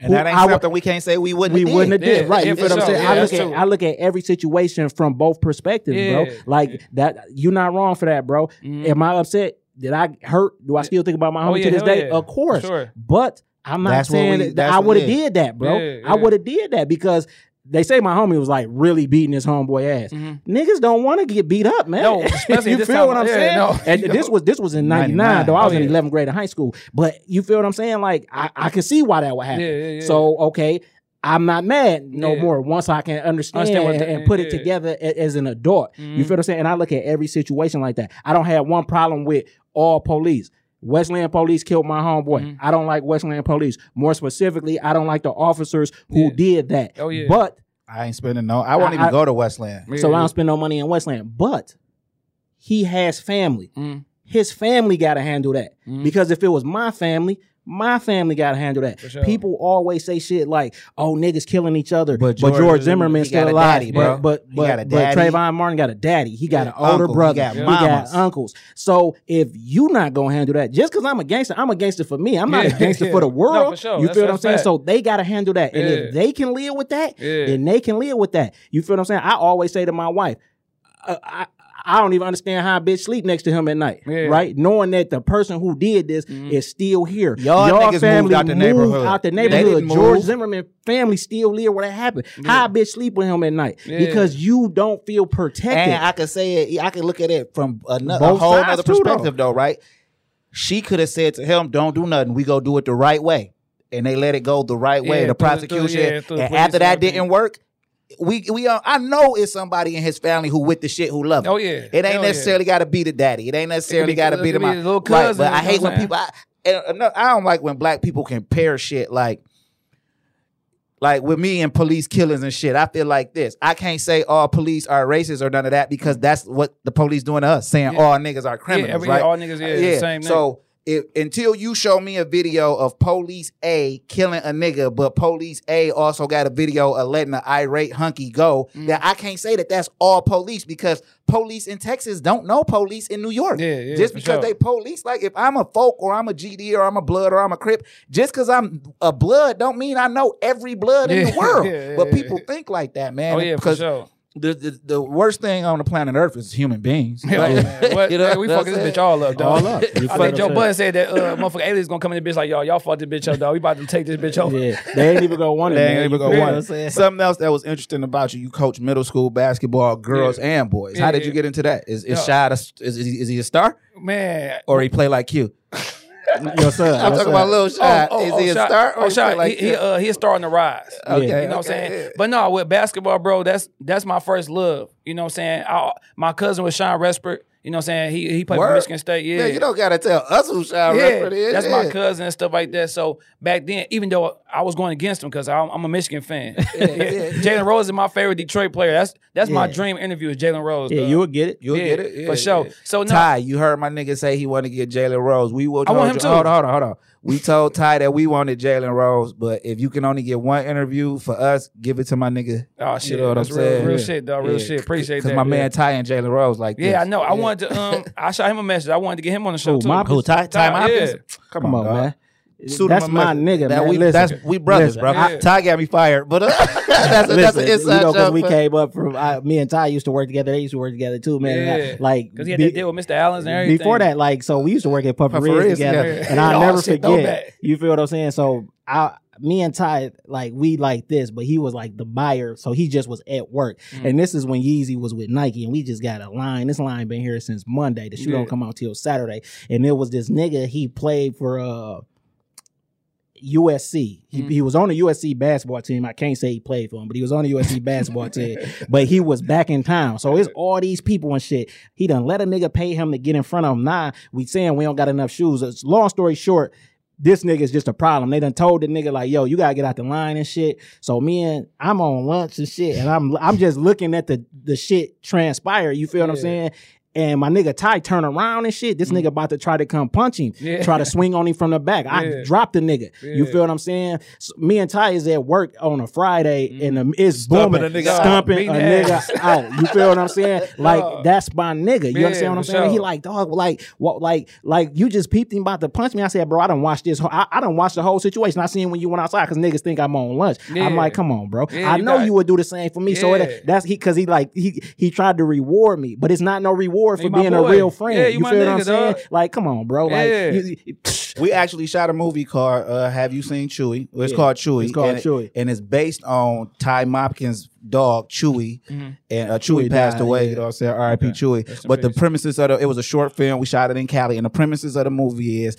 And that ain't I something we can't say we wouldn't we have wouldn't have did. did Yeah, right. yeah, you feel what I'm saying? Yeah, I look at true. I look at every situation from both perspectives, bro. Yeah. Like that, you're not wrong for that, bro. Mhm. Am I upset? Did I hurt? Do I still think about my Oh, homie yeah, to this day? yeah. Of course. Sure. But I'm not That's saying we- that I would have did that, bro. Yeah, I would have did that because they say my homie was like really beating his homeboy ass. Mhm. Niggas don't want to get beat up, man. No, especially you this feel what I'm yeah, saying? no. And this was this was in '99, 99. though. I was Oh, in yeah. 11th grade in high school. But you feel what I'm saying? Like I, I can see why that would happen. Yeah, yeah, yeah. So okay. I'm not mad no Yeah. more once I can understand, Understand what and, the- and put it together as an adult. You Mhm. feel what I'm saying? And I look at every situation like that. I don't have one problem with all police. Westland police killed my homeboy. Mhm. I don't like Westland police. More specifically, I don't like the officers who Yeah. did that. Oh, yeah. But I ain't spending no. I won't I- even I- go to Westland. so I don't spend no money in Westland. But he has family. Mhm. His family got to handle that. Mhm. Because if it was my family, my family got to handle that. Sure. People always say shit like, "Oh, niggas killing each other," But but George, George- Zimmerman he still got a alive, daddy, bro. bro. But He but, got a but daddy. Trayvon Martin got a daddy. He got Yeah. an older Uncle. He brother. got He got uncles. So if you not gonna handle that, just because I'm a gangster, I'm a gangster for me. I'm not Yeah, a gangster yeah. for the No, world. for sure. You That's- feel what I'm saying? fact. So they gotta handle that, and Yeah. if they can live with that, Yeah. then they can live with that. You feel what I'm saying? I always say to my wife, uh, I, I don't even understand how a bitch sleep next to him at night, Yeah. right? Knowing that the person who did this Mhm. is still here. Y'all niggas moved out the neighborhood. Out the neighborhood. didn't George move. Zimmerman family still live where that happened. How a bitch sleep with him at night Yeah. because you don't feel protected. And I could say it. I could look at it from another Both whole other too, though. perspective, though. Right? She could have said to him, "Don't do nothing. We go do it the right way," and they let it go the right way. Yeah, the the- prosecution, through- yeah, through and police after that didn't work. We we uh, I know it's somebody in his family who with the shit who love it. Oh, yeah. It ain't Hell yeah. necessarily got to be the daddy. It ain't necessarily got to be the could be my his little Right, cousin, but I hate when people. I, and I don't like when black people compare shit like like with me and police killings and shit, I feel like this. I can't say all police are racist or none of that because that's what the police doing to us, saying Yeah. all niggas are criminals, every- right? all niggas, yeah, the same So if, until you show me a video of police A killing a nigga, but police A also got a video of letting an irate hunky go, Mm. that I can't say that that's all police because police in Texas don't know police in New York. Yeah, yeah, just because sure. they police, like if I'm a folk or I'm a GD or I'm a blood or I'm a crip, just because I'm a blood don't mean I know every blood in the world. yeah, yeah, but yeah. people think like that, man. Oh yeah, for because sure. The, the the worst thing on the planet Earth is human beings. Yeah, Like, man. What, you know, man, we fucking this bitch all up, dog. All up. I feel think Joe I'm Budden said that uh, motherfucker aliens gonna come in the bitch like y'all, y'all fucked this bitch up, dog. We about to take this bitch over. Yeah, they ain't even gonna want it. They ain't even You gonna want it. Something else that was interesting about you, you coach middle school basketball, girls and boys. How Yeah, did you get into that? Is is Yeah. Shad a, is, is, is he a star Man, or he play like you? Your son. I'm your talking son. about little Shad. oh, is oh, he a Shot- star or Oh, he play shot. like he, he, uh, he a star on the rise. Okay, you know what I'm saying? yeah. But no, with basketball, bro, that's that's my first love. You know what I'm saying? I, my cousin was Shawn Respert. You know what I'm saying? He he played Word? for Michigan State. Yeah. Man, you don't gotta tell us who Shad yeah, Redford is. that's my cousin and stuff like that. So back then, even though I was going against him because I'm, I'm a Michigan fan, yeah, Jalen Rose is my favorite Detroit player. That's that's my dream interview is Jalen Rose. Yeah, you will get it. You'll Yeah, get it yeah, for sure. yeah. So no, Ty, you heard my nigga say he wanted to get Jalen Rose. We will. I want him you- too. Hold on, hold on, hold on. We told Ty that we wanted Jalen Rose, but if you can only get one interview for us, give it to my nigga. oh shit, You know what that's I'm real, saying? real Yeah. shit, dog. Real Yeah. shit. Appreciate Because that. my yeah. man Ty and Jalen Rose like Yeah, this. I know. I wanted to. Um, I shot him a message. I wanted to get him on the show Who, too. Mop? Who Ty? Ty Ty, Hopkins? yeah. Come, Come on, dog. man. Shoot him that's a my nigga, That man. we, Listen. that's we brothers, Listen. bro. Yeah. Ty got me fired, but uh, that's, a, that's Listen, an inside you know, because joke. we for- came up from I, me and Ty used to work together. They used to work together too, man. And I- like Because he had be- that deal with Mr. Alan's and everything. before that, like so, we used to work at Puffy Puffy Riz Riz together, together. and I'll never forget. throwback. You feel what I'm saying? So I. Me and Ty, like we like this, but he was like the buyer, so he just was at work. Mm. And this is when Yeezy was with Nike, and we just got a line. This line been here since Monday. The shoe Yeah. don't come out till Saturday. And it was this nigga. He played for uh USC. He, Mhm. he was on the USC basketball team. I can't say he played for him, but he was on the USC basketball team. But he was back in town. So it's all these people and shit. He done let a nigga pay him to get in front of him. Nah, we saying we don't got enough shoes. It's, long story short, this nigga is just a problem. They done told the nigga like, yo, you gotta get out the line and shit. So me and I'm on lunch and shit, and I'm I'm just looking at the the shit transpire. You feel what I'm saying? And my nigga Ty turn around and shit. This nigga about to try to come punch him, Mm. Yeah. try to swing on him from the back. I Yeah. dropped the nigga. You feel what I'm saying? So me and Ty is at work on a Friday, Mm. and the, it's Stumping booming, a nigga out. stumping Beating a the nigga ass. out. You feel what I'm saying? Like Dog. that's my nigga. You Yeah, understand what I'm for saying? He like dog, like what, like like you just peeped him about to punch me. I said, bro, I don't watch this. whole- I, I don't watch the whole situation. I seen when you went outside because niggas think I'm on lunch. Yeah. I'm like, come on, bro. Yeah, I you know got- you would do the same for me. So it, that's he because he like he he tried to reward me, but it's not no reward He for my being a real friend. Yeah, you you my feel what I'm nigga, saying? dog. Like, come on, bro. Like, Yeah. you- you- We actually shot a movie called uh, Have You Seen Chewy? Well, it's Yeah, called Chewy. it's called and, Chewy. And it's based on Ty Hopkins' dog, Chewy. Mhm. And uh, Chewy, Chewy passed died, away, yeah. you know what I'm saying? R.I.P. Okay. Chewy. Rest But the premises of the, it was a short film. We shot it in Cali. And the premises of the movie is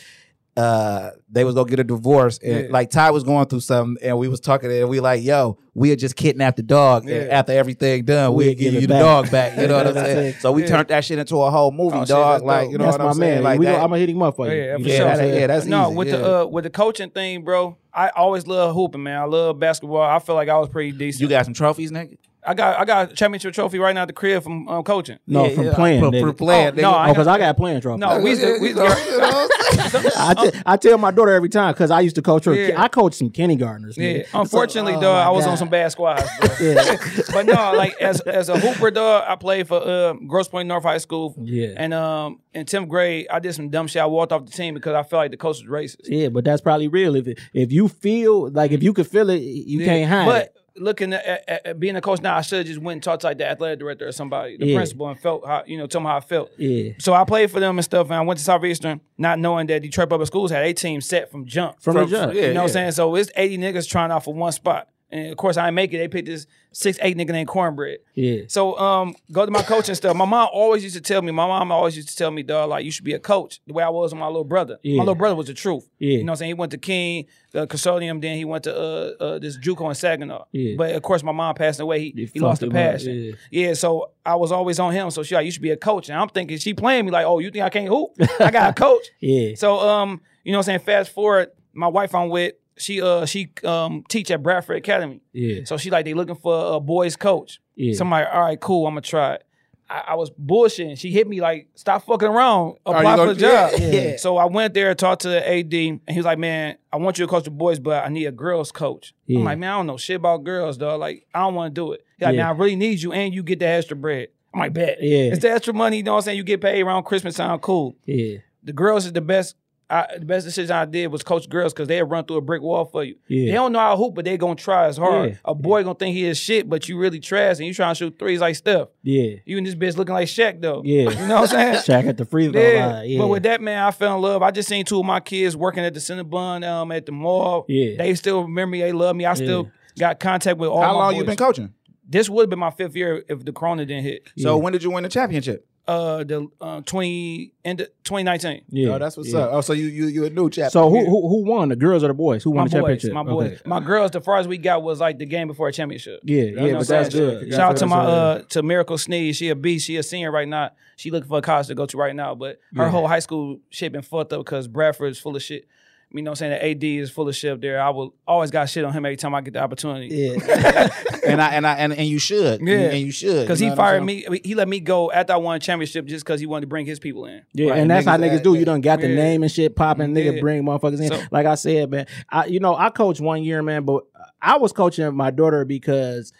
uh they was gonna get a divorce and Yeah. like Ty was going through something and we was talking and we like yo we had just kidnapped the dog and after everything done We'll we'll give give you the back. dog back you know what I'm saying so we Yeah. turned that shit into a whole movie Oh, dog that's like you know that's what I'm saying man. like we that. gonna, I'm gonna hit him up for you. yeah, for feel sure. what yeah, that's no, easy, with yeah. the uh, with the coaching thing, bro. I always love hooping, man. I love basketball. I feel like I was pretty decent. you got some trophies nigga I got I got a championship trophy right now at the crib from um, coaching. No, Yeah, from yeah, playing. for- nigga. for playing, Oh, nigga. no, I Oh, because I got playing trophy. No, we used to, we, You know what I'm saying? I, te- I tell my daughter every time because I used to coach her. Yeah. I coached some kindergartners. Yeah, nigga. unfortunately, So- oh, dog, I was God. on some bad squads. Bro. Yeah. but no, like as as a hooper, dog, I played for uh, Grosse Pointe North High School. Yeah. and um, in tenth grade, I did some dumb shit. I walked off the team because I felt like the coach was racist. Yeah, but that's probably real. If if you feel like if you could feel it, you Yeah, can't hide But it. Looking at, at, at being a coach now, I should have just went and talked to like the athletic director or somebody, the Yeah. principal, and felt how you know, tell them how I felt. Yeah. So I played for them and stuff, and I went to Southeastern, not knowing that Detroit Public Schools had a team set from jump. From the jump. you know what. I'm saying? So it's 80 niggas trying out for one spot. And of course, I ain't make it. They picked this six, eight nigga named Cornbread. Yeah. So um, go to my coaching stuff. My mom always used to tell me. My mom always used to tell me, dog, like you should be a coach. The way I was with my little brother. Yeah. My little brother was the truth. Yeah. You know what I'm saying? He went to King, the custodium. Then he went to uh, uh this JUCO in Saginaw. Yeah. But of course, my mom passed away. He, he lost the passion. yeah. Yeah. So I was always on him. So she like, you should be a coach. And I'm thinking she playing me like, oh, you think I can't hoop? I got a coach. Yeah. So um, you know what I'm saying? Fast forward, my wife I'm with, she uh she um teach at Bradford Academy. Yeah. So she like they looking for a boys coach. Yeah. Somebody, all right, cool, I'm gonna try it. I, I was bullshitting. She hit me like, stop fucking around, you apply for the job. yeah, yeah. So I went there, talked to the AD, and he was like, man, I want you to coach the boys, but I need a girls coach. Yeah. I'm like, man, I don't know shit about girls, dog. Like, I don't want to do it. He's like, Yeah. man, I really need you, and you get the extra bread. I'm like, bet. Yeah. It's the extra money, you know what I'm saying? You get paid around Christmas time, cool Yeah. the girls is the best. I, the best decision I did was coach girls because they'll run through a brick wall for you. Yeah. They don't know how to hoop, but they gonna try as hard. Yeah. A boy gonna think he is shit, but you really trash and you trying to shoot threes like Steph. Yeah. You and this bitch looking like Shaq though. Yeah. You know what I'm saying? Shaq at the free throw Yeah. line. Yeah. But with that man, I fell in love. I just seen two of my kids working at the Cinnabon um at the mall. Yeah. They still remember me, they love me. I still got contact with all How my long boys. you been coaching? This would have been my fifth year if the corona didn't hit. So when did you win the championship? Uh the uh, twenty end of 2019. yeah. Oh, that's what's yeah. up. Oh, so you you you a new champion. So who, who who won? The girls or the boys? Who won My the boys, championship? my boys, Okay. my girls. The farthest we got was like the game before a championship. Yeah, You know yeah, what but that's good. Shout out to my uh to Miracle Sneeze. She a beast. She a senior right now. She looking for a college to go to right now. But her Yeah. whole high school shit been fucked up because Bradford is full of shit. You know what I'm saying? The AD is full of shit there. I will always got shit on him every time I get the opportunity. Yeah. and I and I and, and you should. Yeah. And you should. Because you he know what I'm fired me. He let me go after I won a championship just because he wanted to bring his people in. Yeah, Right, and that's how niggas niggas act- do. You done got the Yeah. name and shit popping, nigga Yeah. bring motherfuckers in. So- like I said, man, I you know I coached one year, man, but I was coaching my daughter because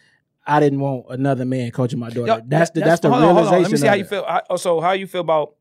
I didn't want another man coaching my daughter. Yo, that's the that- that's, the hold on, realization. hold on. Let me see of how you feel. I, so how you feel about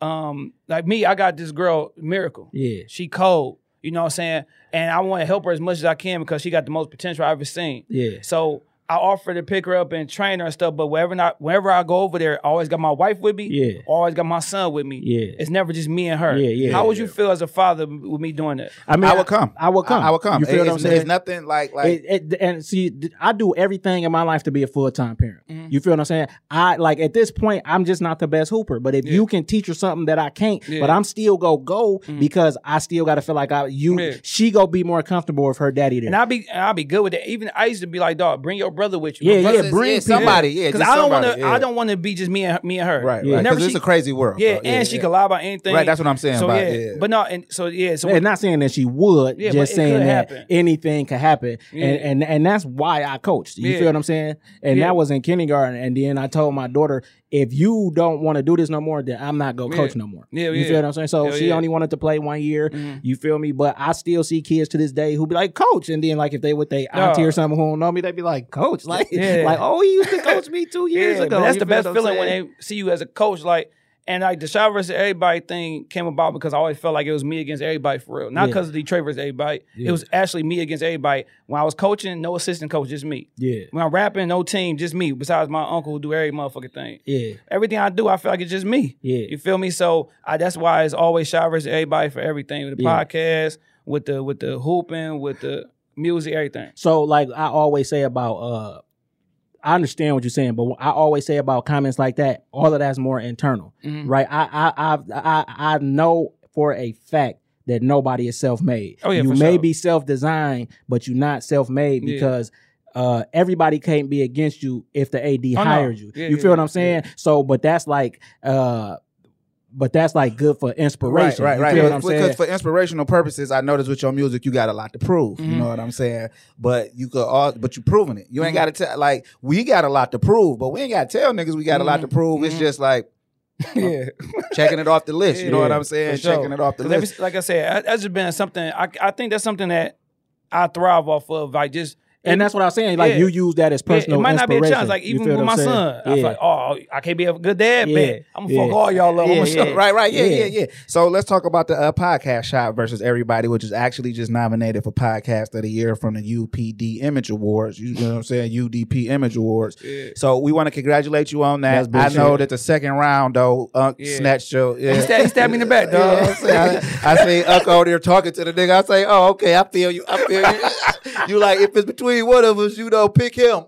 um like me? I got this girl, Miracle. Yeah, She cold. You know what I'm saying? And I want to help her as much as I can because she got the most potential I've ever seen. yeah, So I offer to pick her up and train her and stuff. But wherever not, whenever I go over there, I always got my wife with me. Yeah. Always got my son with me. Yeah. It's never just me and her. Yeah, yeah. How would you feel as a father with me doing that? I mean, I would come. I would come. I, would come. You feel it's, what I'm saying? It's nothing like like It- it- and see, I do everything in my life to be a full time parent. Mm-hmm. You feel what I'm saying? I like at this point, I'm just not the best hooper. But if you can teach her something that I can't, Yeah. Mm-hmm. but I'm still go go because I still got to feel like I you Yeah. she go be more comfortable with her daddy there. And I'll be, and I'll be good with it. Even I used to be like, dog, bring your brother with you. Yeah, My yeah, bring yeah, somebody. Yeah, Because I don't want to. yeah. I don't want to be just me and me and her. right, Yeah. right. Because it's a crazy world. Yeah, oh, bro. and she can lie about anything. Right, that's what I'm saying So about- yeah, yeah. but no, and so yeah, so and not saying that she would, Yeah, but just it saying could that happen. anything could happen, Yeah. and, and and that's why I coached. You Yeah. feel what I'm saying? And Yeah. that was in kindergarten, and then I told my daughter, if you don't want to do this no more, then I'm not gonna Yeah. coach no more. Yeah, you yeah. feel what I'm saying? So Hell she yeah. only wanted to play one year. Mhm. You feel me? But I still see kids to this day who be like, coach, and then like if they with they auntie Yeah. or something who don't know me, they'd be like, coach, like like oh he used to coach me two years ago. that's the best feeling when they see you as a coach. Like, and like the Shad versus everybody thing came about because I always felt like it was me against everybody for real. Not Yeah. because of Detroit versus everybody. Yeah. It was actually me against everybody. When I was coaching, no assistant coach, just me. yeah, When I'm rapping, no team, just me. Besides my uncle who do every motherfucking thing. yeah, Everything I do, I feel like it's just me. Yeah. You feel me? So I, that's why it's always Shad versus everybody for everything with the Yeah. podcast, with the with the hooping, with the music, everything. So like I always say about uh I understand what you're saying, but I always say about comments like that, all of that's more internal. Mhm. Right? I I I I I know for a fact that nobody is self-made. Oh, yeah, you may sure. be self-designed, but you're not self-made Yeah. because uh, everybody can't be against you if the AD Oh, no. hired you. Yeah, you yeah, feel what I'm saying? So, but that's like, uh, but that's like good for inspiration. Right, right, right. because for inspirational purposes, I noticed with your music, you got a lot to prove. You Mhm. know what I'm saying? But you could all, but you're proving it. You ain't Mhm. got to tell. Like we got a lot to prove, but we ain't got to tell niggas we got a lot to Mhm. prove. It's Mhm. just like yeah. checking it off the list. You know what I'm saying? sure. Checking it off the every- list. like I said, that- that's just been something. I I think that's something that I thrive off of. Like just and that's what I was saying. Like Yeah. you use that as Yeah, personal it might not be a inspiration. challenge. Like even with my saying? son, I Yeah. feel like, oh, I can't be a good dad. Yeah. Man, I'm gonna Yeah. fuck all y'all up. Yeah, yeah. Right, right, yeah, Yeah. yeah, yeah. So let's talk about the uh, podcast Shad versus everybody, which is actually just nominated for podcast of the year from the UPD Image Awards. You know what I'm saying? UDP Image Awards. Yeah. So we want to congratulate you on that. I know that the second round though, Unc Yeah. snatched your. Yeah. He stabbed, he stabbed me in the back, Yeah, dog. I say, I, I say Unc over there talking to the nigga. I say, oh, okay, I feel you. I feel you. you like if it's between one of us, you know, pick him.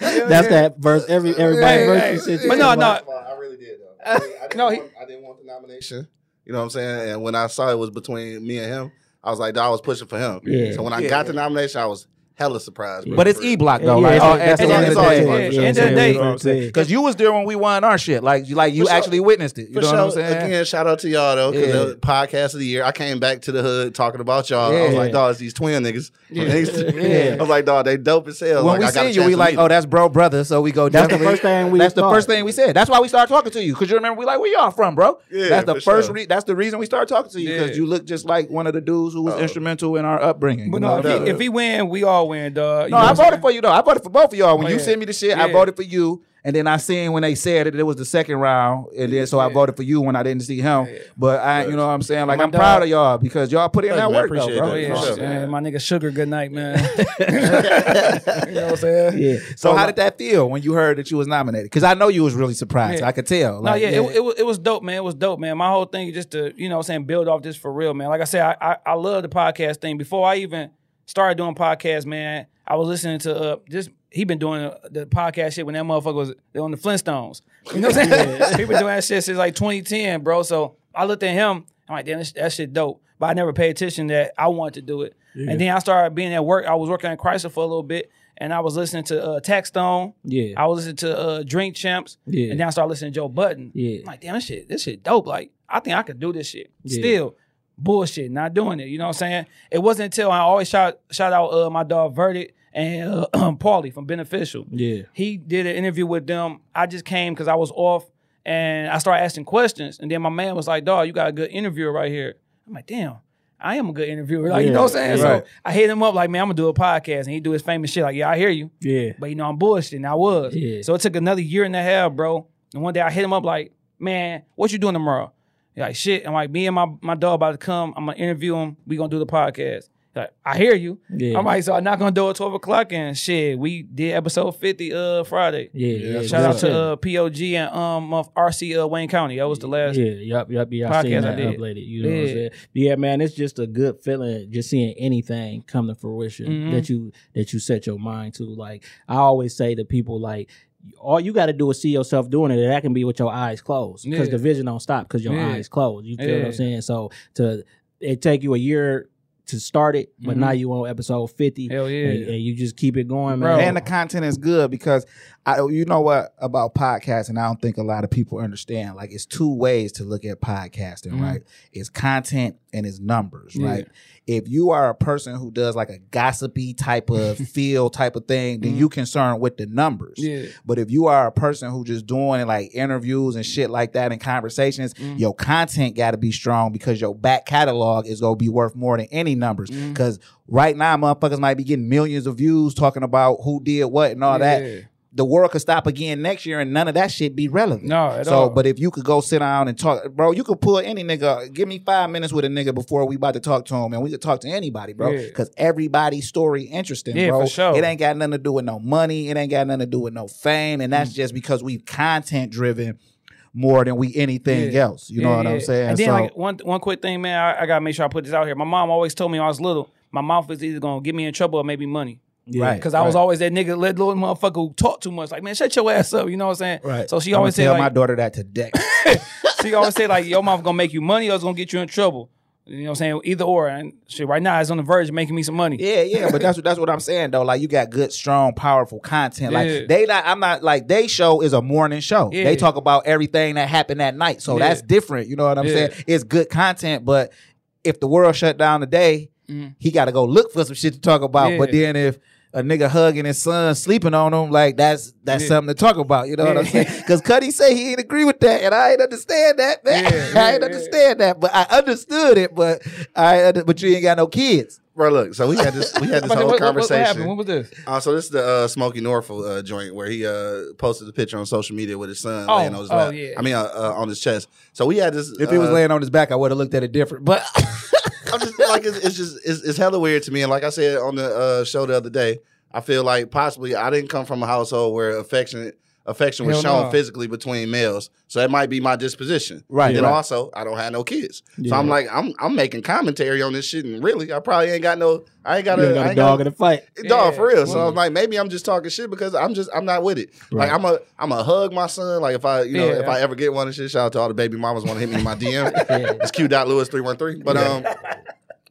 That's that verse. Every everybody Hey, verse hey. you said But no, no. I really did though. Uh, I, really, I didn't No, he- want, I didn't want the nomination. You know what I'm saying? And when I saw it was between me and him, I was like, I was pushing for him. Yeah. So when I Yeah. got the nomination, I was hella surprised. bro, But it's E Block though, Yeah, right? yeah, Oh, that's at the end of the is. day, Yeah, yeah, end of the day. because you was there when we won our shit. Like, you, like you For sure. actually witnessed it. You For know sure. what I'm saying? Again, shout out to y'all though, because Yeah. the podcast of the year. I came back to the hood talking about y'all. I was like, dog, it's these twin niggas. Yeah. I was like, dog, they dope as hell. when like, we I got a seen you, we like, oh, that's bro, brother. So we go. That's the first thing we That's the first thing we said. That's why we started talking to you because you remember we like, where y'all from, bro? Yeah, that's the first. that's the reason we started talking to you because you look just like one of the dudes who was Oh. instrumental in our upbringing. But no, if what he, if he win, we all win, dog. You No, know I voted saying? for you though. I voted for both of y'all. When Oh, you yeah. sent me the shit, I voted for you. And then I seen when they said it, it was the second round, and then so I voted for you when I didn't see him. Yeah. But I, you know what I'm saying? Like My I'm proud of y'all because y'all put in that you, work, though, Appreciate bro. Oh, that. yeah, sure. man, my nigga Sugar, good night, man. you know what I'm saying? Yeah. So how did that feel when you heard that you was nominated? Because I know you was really surprised. Yeah. I could tell. No, Like, yeah, It, it was it was dope, man. It was dope, man. My whole thing is just to you know what I'm saying build off this for real, man. Like I said, I, I I love the podcast thing. Before I even started doing podcasts, man, I was listening to uh just he been doing uh, the podcast shit when that motherfucker was on the Flintstones. You know what I'm saying? he been doing that shit since like 2010, bro. So I looked at him. I'm like, damn, that shit dope. But I never paid attention that I wanted to do it. And then I started being at work. I was working at Chrysler for a little bit, and I was listening to uh, Taxstone. Yeah. I was listening to uh, Drink Champs. Yeah. And then I started listening to Joe Budden. Yeah. I'm like, damn, this shit, this shit dope. Like, I think I could do this shit. Yeah. Still, bullshit, not doing it. You know what I'm saying? It wasn't until I always shout shout out uh, my dog Verdict and uh, Paulie from Beneficial. Yeah. He did an interview with them. I just came because I was off and I started asking questions. And then my man was like, dog, you got a good interviewer right here. I'm like, damn. I am a good interviewer. Like, you know what I'm saying? Right. So I hit him up like, man, I'm gonna do a podcast. And he do his famous shit. Like, yeah, I hear you. Yeah. But you know, I'm bullshitting. I was. Yeah. So it took another year and a half, bro. And one day I hit him up like, man, what you doing tomorrow? He like, shit. I'm like, me and my, my dog about to come. I'm gonna interview him. We gonna do the podcast. He Like, I hear you. Yeah. I'm like, so I'm not gonna do it 12 o'clock and shit. We did episode 50 uh Friday. Yeah. Yeah. Shout out to uh, POG and um of RC uh, Wayne County. That was the last. Yeah, yup, yup, yeah. I seen podcast I did. uploaded. You know what I'm Yeah. saying? Yeah, man, it's just a good feeling just seeing anything come to fruition Mhm. that you that you set your mind to. Like I always say to people, like all you got to do is see yourself doing it, and that can be with your eyes closed because Yeah. the vision don't stop because your Yeah. eyes closed. You feel what I'm saying? So to it take you a year to start it, but Mhm. now you on episode fifty, Hell yeah. and, and you just keep it going, Bro. man. and the content is good because I, you know what about podcasting. I don't think a lot of people understand. Like it's two ways to look at podcasting, Mhm. right? It's content and it's numbers, Yeah. right? If you are a person who does like a gossipy type of feel type of thing, then you concerned with the numbers. Yeah. But if you are a person who just doing like interviews and shit like that and conversations, Mhm. your content got to be strong because your back catalog is gonna be worth more than any numbers. Because right now, motherfuckers might be getting millions of views talking about who did what and all Yeah. that. The world could stop again next year and none of that shit be relevant. No, at so, all. but if you could go sit down and talk, bro, you could pull any nigga. Give me five minutes with a nigga before we about to talk to him, and we could talk to anybody, bro. Yeah. Because everybody's story interesting, Yeah, bro. sure. It ain't got nothing to do with no money. It ain't got nothing to do with no fame, and Mm. that's just because we content driven more than we anything Yeah. else. You know Yeah, what I'm saying? And then so, like one one quick thing, man, I, I gotta make sure I put this out here. My mom always told me when I was little, my mouth is either gonna get me in trouble or maybe money. Right, Because I was right. always that nigga, let little motherfucker who talk too much. Like, man, shut your ass up. You know what I'm saying? Right. So she always say tell like, my daughter that to today. she always say like, your mouth gonna make you money or it's gonna get you in trouble. You know what I'm saying? Either or. And shit, right now it's on the verge of making me some money. Yeah, yeah, but that's what that's what I'm saying though. Like you got good, strong, powerful content. Like Yeah. they not, I'm not like they show is a morning show. Yeah. They talk about everything that happened that night, so Yeah. that's different. You know what I'm Yeah. saying? It's good content, but if the world shut down today, Mhm. he got to go look for some shit to talk about. Yeah. But then if a nigga hugging his son, sleeping on him, like that's that's Yeah. something to talk about. You know what I'm saying? Because Cuddy say he ain't agree with that, and I ain't understand that. Man. Yeah, I ain't yeah. understand that, but I understood it. But I but you ain't got no kids. Bro, look, so we had this we had this whole what, what, what conversation. happened? When was this? Uh, so this is the uh, Smokey Norfolk uh, joint where he uh, posted the picture on social media with his son Oh, laying on his oh, lap. yeah. I mean, uh, uh, on his chest. So we had this. If he was uh, laying on his back, I would have looked at it different. But I'm just like it's, it's just it's, it's hella weird to me. And like I said on the uh, show the other day, I feel like possibly I didn't come from a household where affection affection was Hell shown no. physically between males. So that might be my disposition. Right, And right. also, I don't have no kids. So I'm like, I'm I'm making commentary on this shit, and really, I probably ain't got no. I ain't got a, got I a ain't dog got, in the fight. Dog, Yeah. for real. So. I'm like, maybe I'm just talking shit because I'm just I'm not with it. Right. Like I'm a I'm a hug my son. Like if I you know Yeah. if I ever get one and shit, shout out to all the baby mamas want to hit me in my DM. It's Q dot Lewis three one three. But um,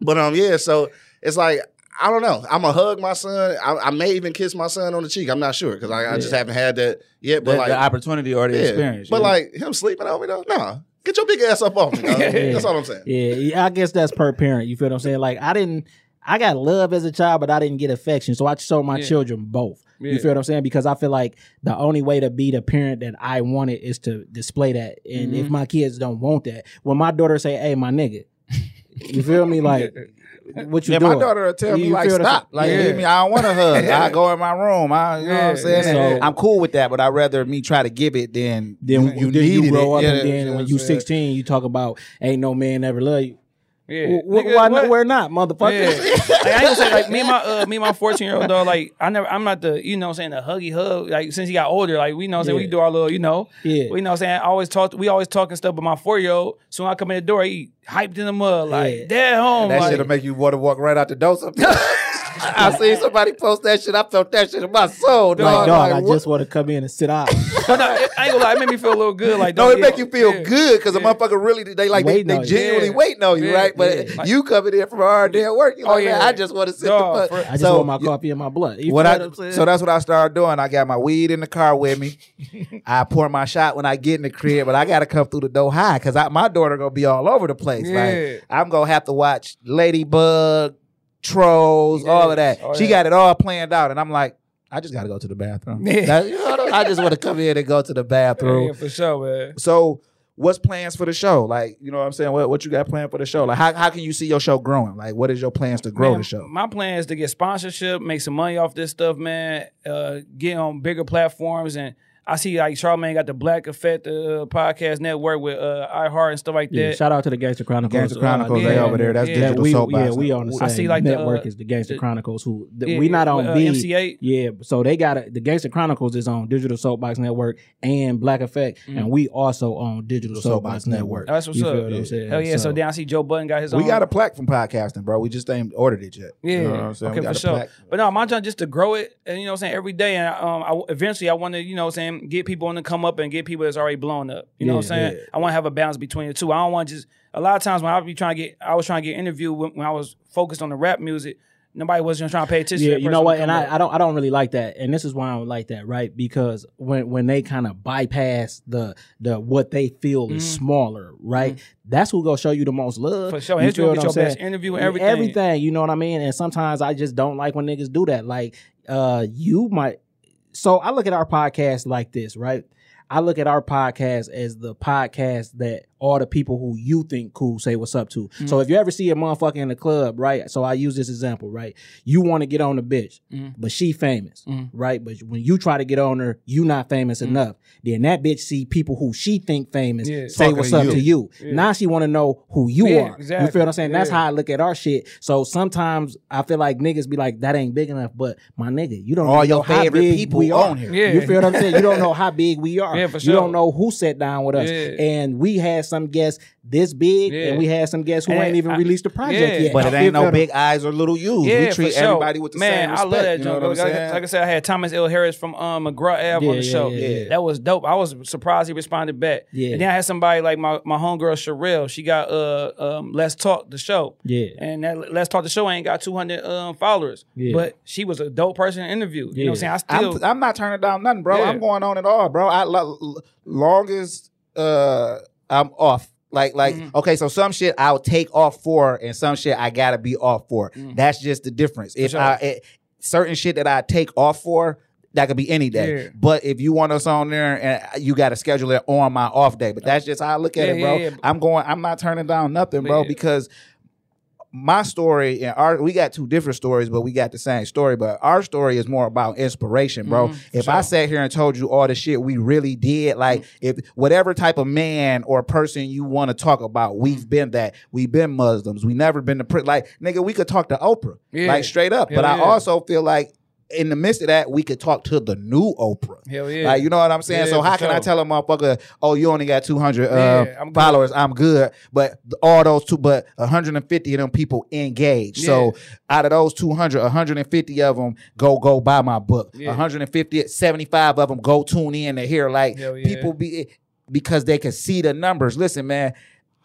but um, yeah. So it's like I don't know. I'm gonna hug my son. I, I may even kiss my son on the cheek. I'm not sure because I, I just haven't had that yet. But the, like the opportunity or the yeah. experience. But yeah. like him sleeping on me though, nah. Get your big ass up off me. dog. That's all I'm saying. Yeah, yeah, I guess that's per parent. You feel what I'm saying? Like I didn't, I got love as a child, but I didn't get affection. So I showed my Yeah. children both. You feel what I'm saying? Because I feel like the only way to be the parent that I wanted is to display that. And Mm-hmm. if my kids don't want that, when my daughter say, "Hey, my nigga," you feel me? Like, what you yeah, doing? my daughter will tell me You like feel what stop, like Yeah. leave me. I don't want to hug. I go in my room. I, you know what I'm saying. And I'm cool with that, but I'd rather me try to give it than then you, you, you grow it. up and then when you I'm 16, you talk about ain't no man ever love you. Yeah. Wh- Nigga, why what? not? We're not, motherfucker. Yeah. like, I ain't gonna say like me and my uh, me and my 14 year old dog, like I never I'm not the you know what I'm saying the huggy hug. Like since he got older, like we know what I'm saying we do our little, you know. Yeah. We know what I'm saying I always talk we always talking stuff, but my four year old, soon I come in the door, he hyped in the mud, like, Yeah. dad home. That like, shit'll make you want to walk right out the door sometimes. I seen somebody post that shit. I felt that shit in my soul, Like, dog. dog, I what- just want to come in and sit out. but no, it, I ain't gonna lie, it made me feel a little good. Like No, don't it make you feel yeah. good because the motherfucker really they like they, Waiting they on genuinely Yeah. waiting on you, Yeah, right? But yeah. you coming in from a hard day at work, you Oh, like, man, yeah. I just want to sit Dog, the fuck. I just so, want my coffee and my blood. You what I, what I'm so that's what I started doing. I got my weed in the car with me. I pour my shot when I get in the crib, but I got to come through the door high because my daughter gonna be all over the place. Yeah. Like I'm gonna have to watch Ladybug, Trolls, all of that. Oh, she yeah. got it all planned out, and I'm like, I just got to go to the bathroom. That- you know I? I just want to come in and go to the bathroom. Yeah, for sure, man. So, what's plans for the show? Like, you know what I'm saying? What, what you got planned for the show? Like, how, how can you see your show growing? Like, what is your plans to grow Man, the show? My plan is to get sponsorship, make some money off this stuff, man. Uh, get on bigger platforms, and I see like Charlamagne got the Black Effect uh, podcast network with uh, iHeart and stuff like Yeah, that. shout out to the Gangster Chronicles. Gangster Chronicles, they yeah, over there. That's yeah, digital we, soapbox. Yeah, we on the same I see, like, the, network uh, as the Gangster the- Chronicles. Who th- Yeah, we not on uh, B. MC8. Yeah, so they got it. The Gangster Chronicles is on Digital Soapbox Network and Black Effect, and we also on Digital Soapbox, Soapbox Network. Network. That's what's you up. Feel what I'm? Hell yeah! So, then I see Joe Budden got his We own. got a plaque from podcasting, bro. We just ain't ordered it yet. Yeah, You know what I'm saying? okay, We got for a sure. plaque. But no, my job just to grow it, and you know, what I'm saying every day, and um, I, eventually I want to, you know, what I'm saying get people on to come up and get people that's already blown up. You know, what I'm Yeah, saying I want to have a balance between the two. I don't want just a lot of times when I be trying to get, I was trying to get interviewed when, when I was focused on the rap music. Nobody wasn't trying to pay attention. to Yeah, you know what? And I. I don't I don't really like that. And this is why I don't like that, right? Because when when they kind of bypass the the what they feel is smaller, right? That's who gonna show you the most love. Mm-hmm. For sure. You feel what your I'm saying? best interview and everything. Everything, you know what I mean? And sometimes I just don't like when niggas do that. Like, uh, you might so I look at our podcast like this, right? I look at our podcast as the podcast that all the people who you think cool say what's up to. Mm-hmm. So if you ever see a motherfucker in the club, right? So I use this example, right? You want to get on the bitch, Mm-hmm. but she famous, right? But when you try to get on her, you not famous enough. Then that bitch see people who she think famous. Yeah. say Talking what's to up you. to you. Now she want to know who you Yeah, are. You feel what I'm saying? That's how I look at our shit. So sometimes I feel like niggas be like, that ain't big enough. But my nigga, you don't All know your how favorite big people we are. on here. Yeah. You feel what I'm saying? You don't know how big we are. Yeah, for You don't know who sat down with us. Yeah. And we had some guests this big, Yeah. and we had some guests who And ain't even I- released a project yeah. yet. But it ain't no big eyes or little U's. Yeah, we treat sure. everybody with the Man, same respect. I love that you know what I'm like, saying? like I said, I had Thomas L. Harris from um, McGraw Ave Yeah, on the yeah, show. yeah, yeah. That was dope. I was surprised he responded back. Yeah. And then I had somebody like my, my homegirl Sherelle. She got uh um Let's Talk the show. Yeah. And that Let's Talk the show ain't got 200 um followers. Yeah. But she was a dope person to interview. You know what I'm saying? I still I'm, I'm not turning down nothing, bro. Yeah. I'm going on at all, bro. I lo- longest uh I'm off. Like, like, Mm-hmm. okay, so some shit I'll take off for, and some shit I gotta be off for. Mm. That's just the difference. If sure. I it, certain shit that I take off for, that could be any day. Yeah. But if you want us on there, and uh, you got to schedule it on my off day. But uh, that's just how I look at Yeah, it, bro. yeah. I'm going. I'm not turning down nothing, bro, because my story and our we got two different stories, but we got the same story. But our story is more about inspiration, bro. Mm-hmm. if I sat here and told you all the shit we really did, like Mm-hmm. if whatever type of man or person you want to talk about, Mm-hmm. we've been that. We've been Muslims. We never been to pri- like nigga. We could talk to Oprah, Yeah. like straight up. Hell but I also feel like. In the midst of that, we could talk to the new Oprah. Hell yeah. Like, you know what I'm saying? Yeah, so how can I tell a motherfucker, oh, you only got 200 uh, Yeah, I'm followers, I'm good. But all those two, but 150 of them people engaged. So out of those 200, 150 of them go go buy my book. Yeah. 150, 75 of them go tune in to hear. Like yeah. people be because they can see the numbers. Listen, man.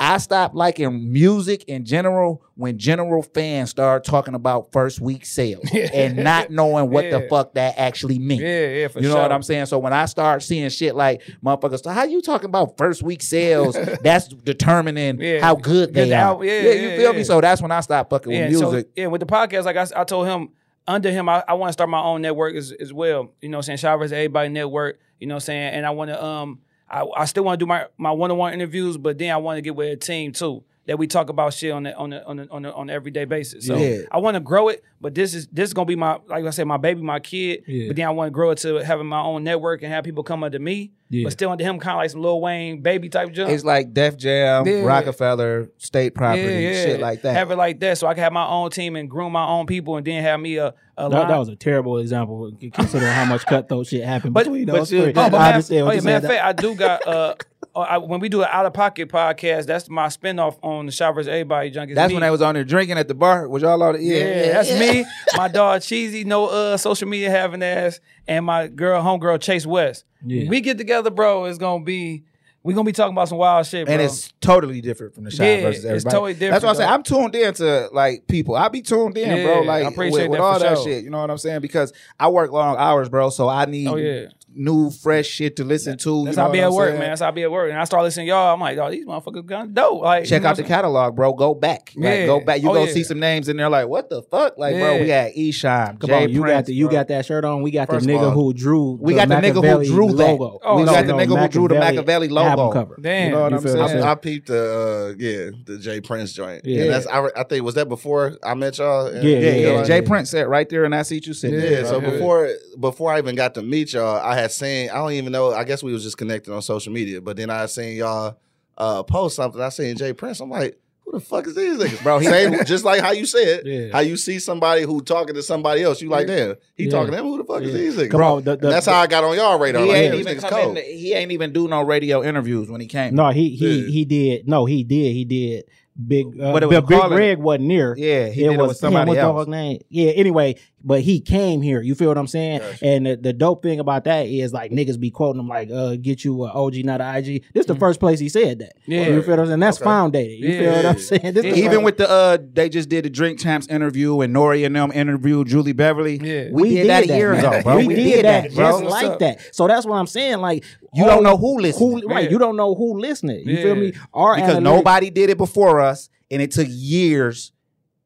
I stopped liking music in general when general fans started talking about first week sales and not knowing what the fuck that actually meant. Yeah, yeah, for you know sure. what I'm saying? So when I start seeing shit like motherfuckers, so how you talking about first week sales? that's determining Yeah. how good they Good are. yeah, you feel yeah. me? So that's when I stopped fucking Yeah, with so- music. yeah, with the podcast, like I, I told him, under him, I, I want to start my own network as, as well. You know what I'm saying? Shout out to everybody network, you know what I'm saying? And I want to, um, I, I still want to do my, my one-on-one interviews, but then I want to get with a team too. That we talk about shit on the on the on the, on, the, on an everyday basis. So Yeah. I want to grow it, but this is this is gonna be my like I said, my baby, my kid. Yeah. But then I want to grow it to having my own network and have people come up to me. Yeah. But still under him, kind of like some Lil Wayne baby type jump. It's like Def Jam, Yeah. Rockefeller, State Property, shit like that. Have it like that, so I can have my own team and groom my own people, and then have me a, a That, line. that was a terrible example considering how much cutthroat shit happened But- between but those you- three. oh, Oh, but I matter, understand oh, what yeah, you matter of fact, I do got uh, uh, I, when we do an out of pocket podcast, that's my spinoff on the Shoppers vs. Everybody Junkies. That's me. when I was on there drinking at the bar. Was y'all all Yeah, yeah, that's me. My dog Cheesy, no uh social media having ass, and my girl homegirl Chase West. Yeah. We get together, bro. It's gonna be we're gonna be talking about some wild shit, bro. And it's totally different from the shop Yeah, versus it's everybody. totally That's what I'm different, saying. I'm tuned in to like people. I be tuned in, Yeah, bro. I Like with, with all that sure. shit. You know what I'm saying? Because I work long hours, bro. So I need Oh, yeah. New, fresh shit to listen to. That's you know how I be at I'm work, saying? man. That's how I be at work. And I start listening to y'all. I'm like, oh, these motherfuckers gun dope. Like, Check out the what catalog, bro. Go back. Like, Yeah. go back. You Oh, go yeah. see some names in there. Like, what the fuck? Like, bro, Yeah. we got Esham, Come Jay on, you got Prince, the you bro. got that shirt on. We got First the nigga all, who drew. We got the nigga who drew that. logo. Oh, we no, got the no, nigga who drew the Machiavelli logo. cover. Damn. You know what You I'm feel what I'm saying? saying? I peeped the uh, yeah the Jay Prince joint. Yeah. Yeah, that's I, I think was that before I met y'all. Yeah, Yeah, yeah. yeah. Jay Prince sat right there and I see you sit. Yeah, there, so before before I even got to meet y'all, I had seen I don't even know. I guess we was just connected on social media, but then I had seen y'all uh, post something. I seen Jay Prince. I'm like, who the fuck is these niggas, Bro, he- Same, just like how you said, Yeah. how you see somebody who talking to somebody else, you like, damn, he Yeah. talking to them. Who the fuck is Yeah. these niggas? Come on, the- And the- that's how I got on y'all radar. he Like, ain't even come cold. in. He ain't even do no radio interviews when he came. No, he he Yeah. he did. No, he did. He did. Big, uh, But it was Big, Big Greg wasn't near. Yeah, he it did it was with somebody him, else. name? Yeah. Anyway, but he came here. You feel what I'm saying? And the, the dope thing about that is like niggas be quoting him like, "Uh, get you a OG, not a IG." This the first place he said that. Yeah. you feel what I'm saying? That's Okay. founded. You Yeah. feel what I'm saying? This Yeah. Even first- with the uh, they just did the Drink Champs interview and N.O.R.E. and them interviewed Julia Beverly. Yeah. we, did, that a year man. ago, bro. We, did, that, bro. just What's like up? that. So that's what I'm saying. Like You all- don't know who listening. who right? Yeah. You don't know who listening. You feel me? Our because analytics- nobody did it before us, and it took years,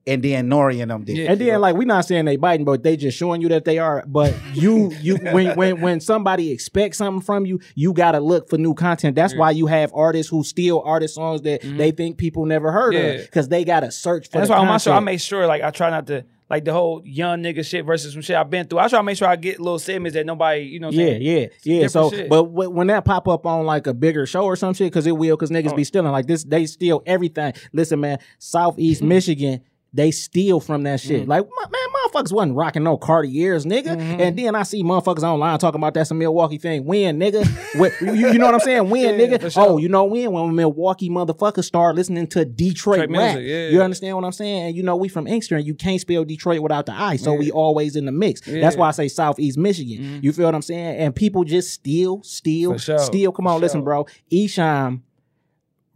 and then N.O.R.E. and them did. Yeah. And then like we're not saying they biting, but they just showing you that they are. But you you when when when somebody expects something from you, you gotta look for new content. That's why you have artists who steal artist songs that they think people never heard Yeah. of because they gotta search for. And that's the why on my show I content. make sure like I try not to like the whole young nigga shit versus some shit I've been through. I try to make sure I get little segments that nobody, you know, what I'm Yeah, saying? yeah, yeah. So, shit. but w- when that pop up on like a bigger show or some shit, because it will, because niggas Oh. be stealing like this. They steal everything. Listen, man, Southeast Mm-hmm. Michigan. They steal from that shit. Like, man, motherfuckers wasn't rocking no Cartiers, nigga. Mm-hmm. And then I see motherfuckers online talking about that's a Milwaukee thing. When, nigga? When- you, you know what I'm saying? When, Yeah, nigga? sure. Oh, you know when? When Milwaukee motherfuckers start listening to Detroit Detroit rap. music, yeah. You understand what I'm saying? And you know, we from Inkster, and you can't spell Detroit without the I. So we always in the mix. That's Yeah. Mm-hmm. why I say Southeast Michigan. You feel what I'm saying? And people just steal, steal, sure. steal. Come on, For listen, sure. bro. Esham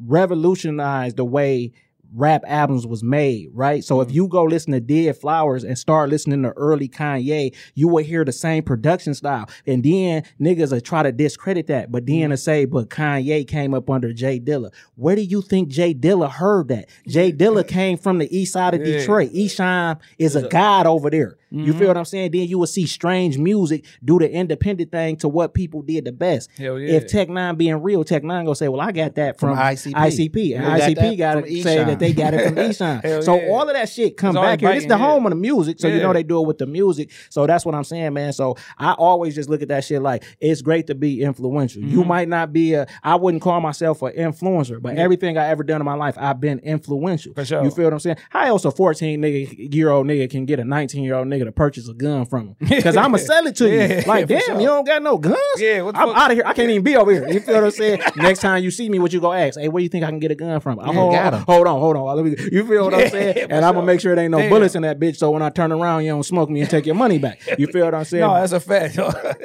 revolutionized the way rap albums was made, right? So Mm-hmm. if you go listen to Dead Flowers and start listening to early Kanye, you will hear the same production style. And then niggas will try to discredit that, but Mm-hmm. then to say, but Kanye came up under J Dilla. Where do you think J Dilla heard that? J Dilla came from the east side of Yeah. Detroit. Esham is a god over there. You Mm-hmm. feel what I'm saying? Then you will see strange music do the independent thing to what people did the best. Hell yeah. If Tech N9ne being real, Tech N9ne gonna say, "Well, I got that from, From ICP. ICP, and We got ICP got from to say that they got it from Esham. Hell so yeah. all of that shit come It's back here. This biting, the yeah. home of the music, so you know they do it with the music. So that's what I'm saying, man. So I always just look at that shit like it's great to be influential. You Mm-hmm. might not be a, I wouldn't call myself an influencer, but everything I ever done in my life, I've been influential. For sure. You feel what I'm saying? How else a 14 nigga year old nigga can get a 19 year old nigga nigga to purchase a gun from him because I'ma sell it to you. Yeah, like, damn, sure. you don't got no guns. Yeah, I'm out of here. I can't even be over here. You feel what I'm saying? Next time you see me, what you gonna ask? Hey, where you think I can get a gun from? I'm hold, got 'em. hold on, hold on. You feel what I'm saying? And I'm gonna sure. make sure there ain't no Damn. bullets in that bitch. So when I turn around, you don't smoke me and take your money back. You feel what I'm saying? No, that's a fact.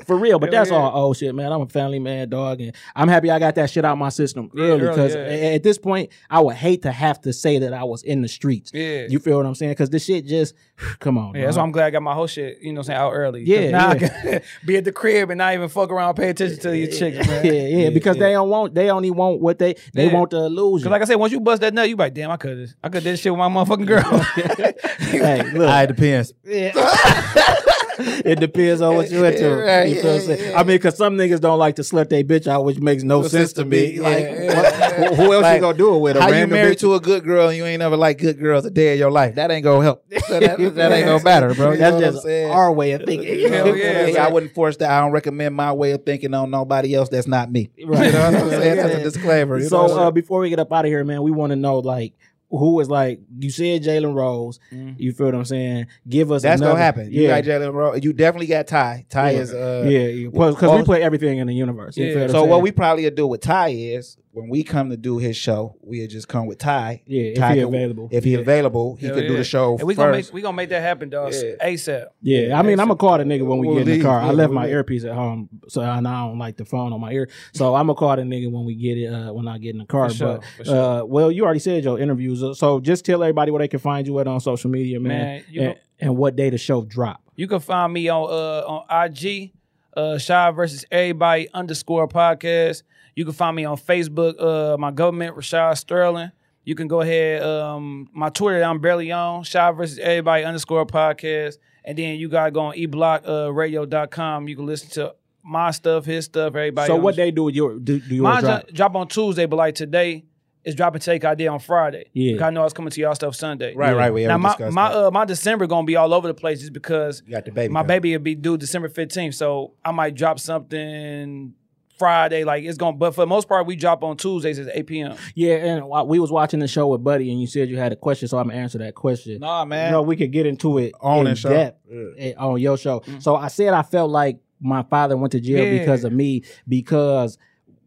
For real, but that's all old shit, man. I'm a family man, dog, and I'm happy I got that shit out my system early because at this point, I would hate to have to say that I was in the streets. Yeah. you feel what I'm saying? Because this shit just, come on, Yeah, that's why I'm glad I got my whole shit, you know what I'm saying, out early. 'Cause Yeah, now yeah. I can be at the crib and not even fuck around, pay attention to these chicks, man. yeah, yeah, because they don't want, they only want what they, they Yeah. want the illusion. Cause like I said, once you bust that nut, you be like, damn, I could I could did this shit with my motherfucking girl. hey, look, it depends. it depends on what you're into. Right, you feel what I'm yeah. I mean, because some niggas don't like to slut their bitch out, which makes no sense to me. Like, what- who else Like, you gonna do it with? A How you married bitch? to a good girl and you ain't never like good girls a day of your life? That ain't gonna help. that, that- that ain't gonna matter, bro. You know That's just our way of thinking. Hell yeah, Hey, I wouldn't force that. I don't recommend my way of thinking on nobody else that's not me. Right. You know what I'm saying? That's a disclaimer. You so know uh, before we get up out of here, man, we want to know like who was like you said Jalen Rose. You feel what I'm saying? Give us that's another, gonna happen. You Yeah, got Jalen Rose. You definitely got Ty. Ty Yeah. is uh yeah, because we play everything in the universe. Yeah. feel what I'm So what we probably do with Ty is when we come to do his show, we'll just come with Ty. Yeah, if he could- available. If he Yeah. available, he Hell could do the show And we first. gonna make we gonna make that happen, dog. Yeah. ASAP. Yeah, I mean, I'm gonna call the nigga when we We'll get in the leave. car. I left we'll my leave. earpiece at home, so I and I don't like the phone on my ear. So I'm gonna call the nigga when we get it uh, when I get in the car. For sure, but for sure. uh, well, you already said your interviews, uh, so just tell everybody where they can find you at on social media, man, Man, and, and what day the show drop. You can find me on uh on IG, uh Shad versus Everybody underscore podcast. You can find me on Facebook, uh my government, Rashad Sterling. You can go ahead, um my Twitter that I'm barely on, Shad versus Everybody underscore podcast. And then you gotta go on eblock uh radio.com. You can listen to my stuff, his stuff, everybody. so on what they day do your do, do yours drop? drop. drop on Tuesday, but like today, it's dropping take idea on Friday. Yeah. 'Cause I know I was coming to y'all stuff Sunday. Right, right. We now my my that. uh my December gonna be all over the place just because You got the baby. my coming. baby will be due December fifteenth. So I might drop something Friday. Like it's gonna but for the most part we drop on Tuesdays at eight PM. Yeah, and we was watching the show with Buddy, and you said you had a question, so I'm gonna answer that question. Nah, man. You know, we could get into it On in that show. depth eh, on your show. So I said I felt like my father went to jail Yeah. because of me because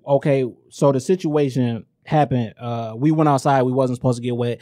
okay, so the situation happened. Uh, we went outside. We wasn't supposed to get wet.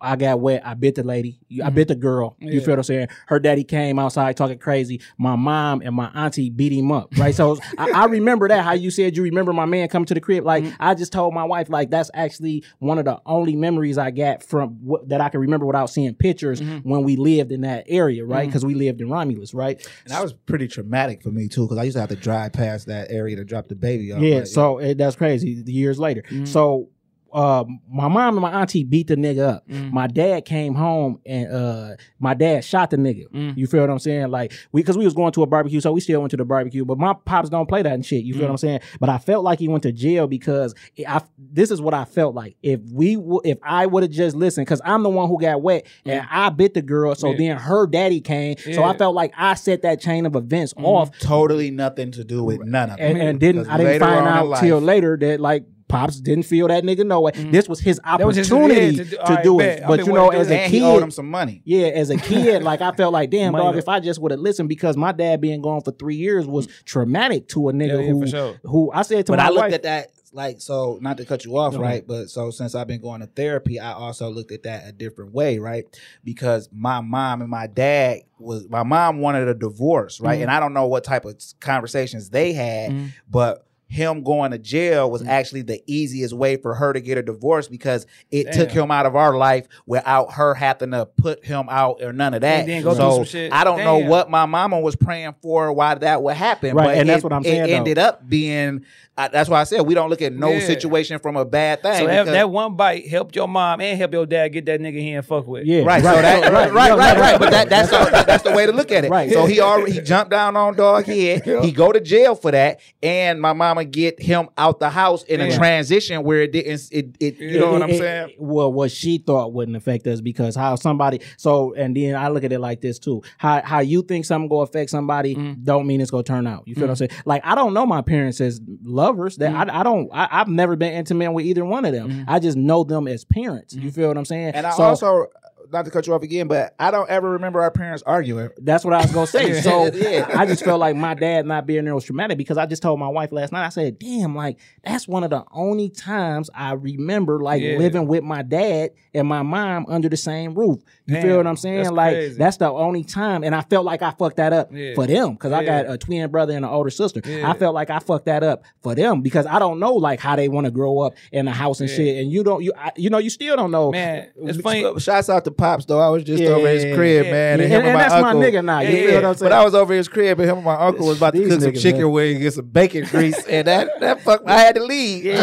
I got wet. I bit the lady. I bit mm-hmm. the girl. You Yeah. feel what I'm saying? Her daddy came outside talking crazy. My mom and my auntie beat him up. Right. So I, I remember that. How you said you remember my man coming to the crib. Like mm-hmm. I just told my wife, like that's actually one of the only memories I got from what, that I can remember without seeing pictures mm-hmm. when we lived in that area. Right. Because we lived in Romulus. Right. And that was pretty traumatic for me too, because I used to have to drive past that area to drop the baby off. Yeah, Like, so it, that's crazy. Years later, so um, my mom and my auntie beat the nigga up. Mm. My dad came home and uh, my dad shot the nigga. Mm. You feel what I'm saying? Like we, because we was going to a barbecue, so we still went to the barbecue. But my pops don't play that and shit. You feel mm. what I'm saying? But I felt like he went to jail because I. This is what I felt like. If we, w- if I would have just listened, because I'm the one who got wet and I bit the girl, so Yeah. then her daddy came. So I felt like I set that chain of events mm-hmm. off totally nothing to do with none of it. and, and didn't I didn't find on in out life- till later that like pops didn't feel that nigga no way. This was his was his- opportunity to do- to, do bet. it. I've But you know, as a that. and he owed kid, him some money. yeah, as a kid, like I felt like, damn Money dog, if I just would have listened because my dad being gone for three years was traumatic to a nigga Yeah, yeah, who for sure. who I said to But my I looked wife, at that like so. Not to cut you off, Go right? But so since I've been going to therapy, I also looked at that a different way, right? Because my mom and my dad was my mom wanted a divorce, right? Mhm. And I don't know what type of conversations they had, Mhm. but him going to jail Mm. was actually the easiest way for her to get a divorce because it took him out of our life without her having to put him out or none of that. Go so some shit. I don't know what my mama was praying for, why that would happen. Right, but and that's what I'm it saying, though. ended up being. I, that's why I said we don't look at no Yeah. situation from a bad thing. So that, that one bite helped your mom and help your dad get that nigga he ain't fuck with. yeah, Right, so that, right, right, right, right, But that, that's That's the, that's the way to look at it. Right. So he already he jumped down on dog head. He go to jail for that, and my mama get him out the house in a Yeah. transition where it didn't. It, it you know what I'm It- it- saying? Well, what she thought wouldn't affect us because how somebody so and then I look at it like this too. How how you think something gonna affect somebody Mm-hmm. don't mean it's gonna turn out. You feel what I'm saying? Like I don't know my parents as lovers. That Mm-hmm. I, I don't I, I've never been intimate with either one of them. I just know them as parents. You feel what I'm saying? And I So- also not to cut you off again, but I don't ever remember our parents arguing. That's what I was gonna say. So Yeah. I just felt like my dad not being there was traumatic because I just told my wife last night. I said, "Damn, like that's one of the only times I remember like Yeah. living with my dad and my mom under the same roof." You Damn, feel what I'm saying? that's like crazy. that's the only time, and I felt like I fucked that up Yeah. for them because I got a twin brother and an older sister. I felt like I fucked that up for them because I don't know like how they want to grow up in a house and shit, and you don't you I, you know you still don't know. Man, it's funny. Shouts out to Pops though. I was just Yeah, over his crib, yeah, man, Yeah, and him and, and, and my that's uncle. my nigga now. You Yeah, feel what I'm saying? But I was over his crib, and him and my uncle was about to These cook some chicken man. wings and some bacon grease, and that that fuck, I had to leave.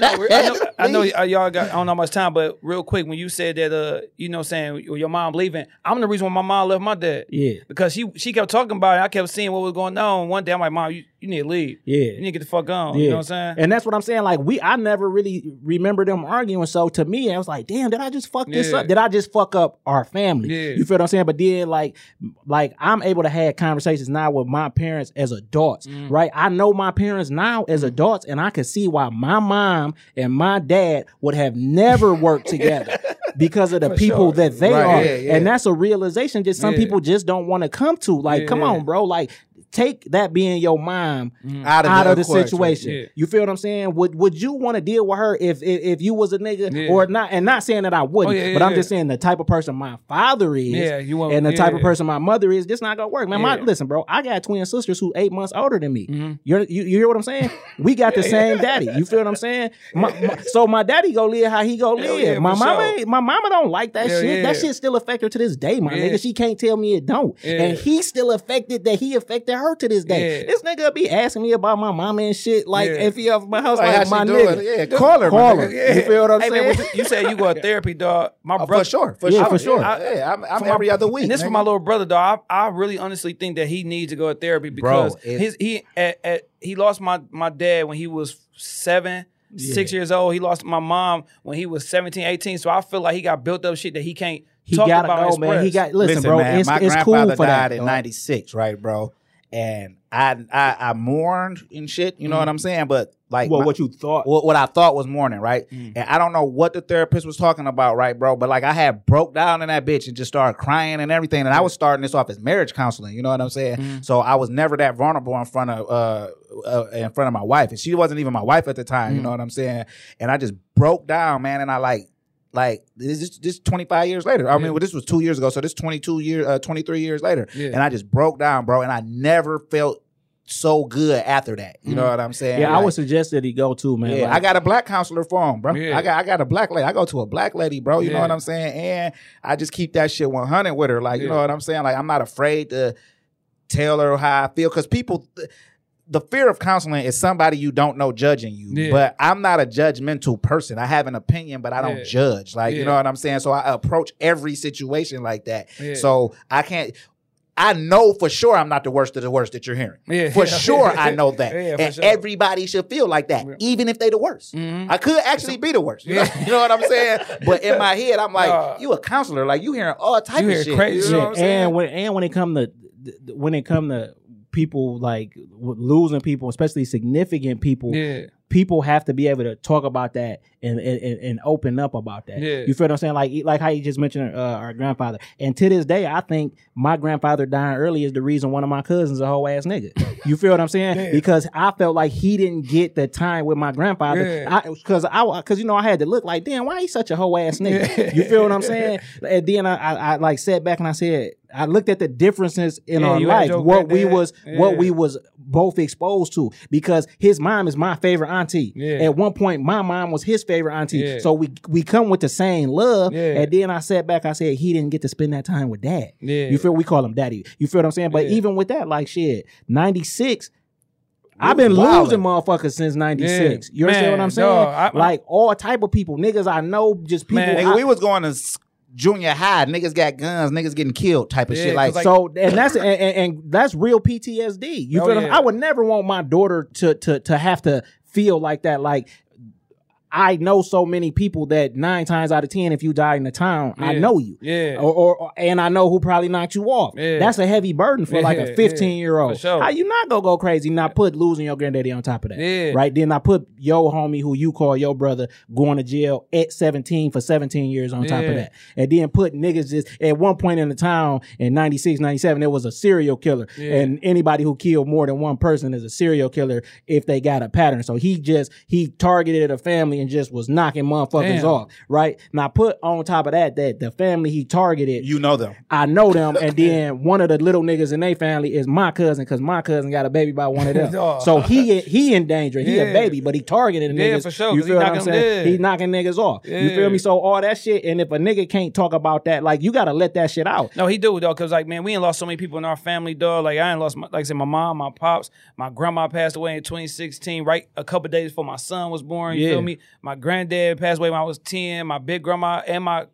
I know, I know y'all got I don't know how much time, but real quick, when you said that, uh, you know, saying your mom leaving, I'm the reason why my mom left my dad. Yeah. because she she kept talking about it. I kept seeing what was going on. One day, I'm like, Mom, you, you need to leave. Yeah. you need to get the fuck on. You know what I'm saying? And that's what I'm saying. Like we, I never really remember them arguing. So to me, I was like, damn, did I just fuck this Yeah. up? Did I just fuck up our family? Yeah. You feel what I'm saying? But then like, like I'm able to have conversations now with my parents as adults, Mm. right? I know my parents now as adults, and I can see why my mom and my dad would have never worked together. Because of the people that they Right, are. yeah, yeah. And that's a realization that some Yeah. people just don't want to come to. Like, come on, bro. Like, take that being your mom Out of out the of the equation. situation. Yeah. You feel what I'm saying? Would would you want to deal with her if if, if you was a nigga Yeah. or not? And not saying that I wouldn't, Oh, yeah, but I'm just saying the type of person my father is, Yeah, you want- and the type of person my mother is. This not gonna work, man. My listen, bro. I got twin sisters who eight months older than me. Mm-hmm. You're, you you hear what I'm saying? We got the same daddy. You feel what I'm saying? My, my- so my daddy go live how he go Hell live. yeah, my mama, sure. my mama don't like that Hell shit. That shit still affect her to this day, my Yeah. nigga. She can't tell me it don't, Yeah. and he still affected that he affected her to this day. Yeah. This nigga be asking me about my mama and shit. Like Yeah. if he off my house, Like, like, my doing? nigga. Yeah, call her, Call nigga. her. You feel what I'm Hey saying? what you, you said you go to therapy, dog. My Oh, brother, for sure, for Yeah, sure, for sure. Yeah, yeah, I'm, I'm for my- other week. And this for my little brother, dog. I, I really honestly think that he needs to go to therapy because it- his he at, at, he lost my my dad when he was seven. Six years old, he lost my mom when he was 17, 18. So I feel like he got built up shit that he can't He talk gotta about. go, man. He got listen, bro. man, it's my it's grandfather cool for died that. in '96, right, bro? And I, I I mourned and shit. You know what I'm saying? But like, Well, my- what you thought? what, what I thought was mourning, right? And I don't know what the therapist was talking about, right, bro? But like, I had broke down in that bitch and just started crying and everything. And I was starting this off as marriage counseling. You know what I'm saying? So I was never that vulnerable in front of uh, uh in front of my wife, and she wasn't even my wife at the time. You know what I'm saying? And I just broke down, man. And I like. Like this, is this 25 years later. I mean, well, this was two years ago, so this 22 years, uh, 23 years later, Yeah. and I just broke down, bro. And I never felt so good after that. You know what I'm saying? Yeah, I would suggest that he go too, man. yeah, Like, I got a black counselor for him, bro. Yeah. I got I got a black lady. I go to a black lady, bro. You know what I'm saying? And I just keep that shit 100 with her. Like, you know what I'm saying? Like, I'm not afraid to tell her how I feel because people. The fear of counseling is somebody you don't know judging you. Yeah. But I'm not a judgmental person. I have an opinion, but I don't Yeah. judge. Like, you know what I'm saying? So I approach every situation like that. Yeah. So I can't I know for sure I'm not the worst of the worst that you're hearing. Yeah. For sure I know that. Yeah, and sure. everybody should feel like that, even if they the worst. Mhm. I could actually be the worst. You, know, you know what I'm saying? But in my head, I'm like, Nah. you a counselor, like you hearing all type You of shit. crazy You know Yeah, what I'm saying? and when and when it come to when it come to people like losing people, especially significant people, Yeah. people have to be able to talk about that and and, and- open up about that. Yeah. You feel what I'm saying? Like like how you just mentioned uh, our grandfather. And to this day, I think my grandfather dying early is the reason one of my cousins a whole ass nigga. You feel what I'm saying? Yeah. Because I felt like he didn't get the time with my grandfather. Yeah. Because I because you know I had to look like damn why he such a whole ass nigga. Yeah. You feel what I'm saying? And then I, I I like sat back and I said I looked at the differences in Yeah, our you life, what we granddad. was what we was both exposed to because his mom is my favorite auntie. Yeah. At one point, my mom was his favorite auntie. Yeah. So we we come with the same love. Yeah. And then I sat back, I said he didn't get to spend that time with dad. Yeah. You feel we call him daddy. You feel what I'm saying? But Yeah. even with that, like shit, 96. I've been wildin'. losing motherfuckers since 96. You understand Man, what I'm saying? dog, I- I- like all type of people. Niggas I know, just people. Man, Nigga, I- we was going to s- junior high. Niggas got guns. Niggas getting killed. Type of Yeah, shit. Like, 'cause, like- so and that's and, and, and that's real PTSD. You Oh, feel? yeah. I would never want my daughter to to to have to feel like that. Like I know so many people that nine times out of ten, if you die in the town, I know you. Yeah. Or, or, or- and I know who probably knocked you off. Yeah. That's a heavy burden for like Yeah, a yeah, 15 year old. sure. How you not gonna go crazy? Not put losing your granddaddy on top of that. Yeah. Right. Then I put yo homie who you call your brother going to jail at 17 for 17 years on top of that. And then put niggas just at one point in the town in 96, 97, there was a serial killer. Yeah. And anybody who killed more than one person is a serial killer if they got a pattern. So he just he targeted a family and just was knocking motherfuckers Damn. off. Right. Now put on top of that that the family he targeted You know them. I know them, and then one of the little niggas in their family is my cousin because my cousin got a baby by one of them. Oh. so he he in danger. He Yeah. a baby, but he targeted Yeah, niggas. for sure, You 'cause he feel what I'm knocking saying? dead. He knocking niggas off. You feel me? So all that shit, and if a nigga can't talk about that, like you gotta let that shit out. No, he do though, cause like man, we ain't lost so many people in our family, dog. Like I ain't lost, my, like I said, my mom, my pops, my grandma passed away in 2016, right a couple days before my son was born. You Yeah. feel me? My granddad passed away when I was 10. My big grandma and my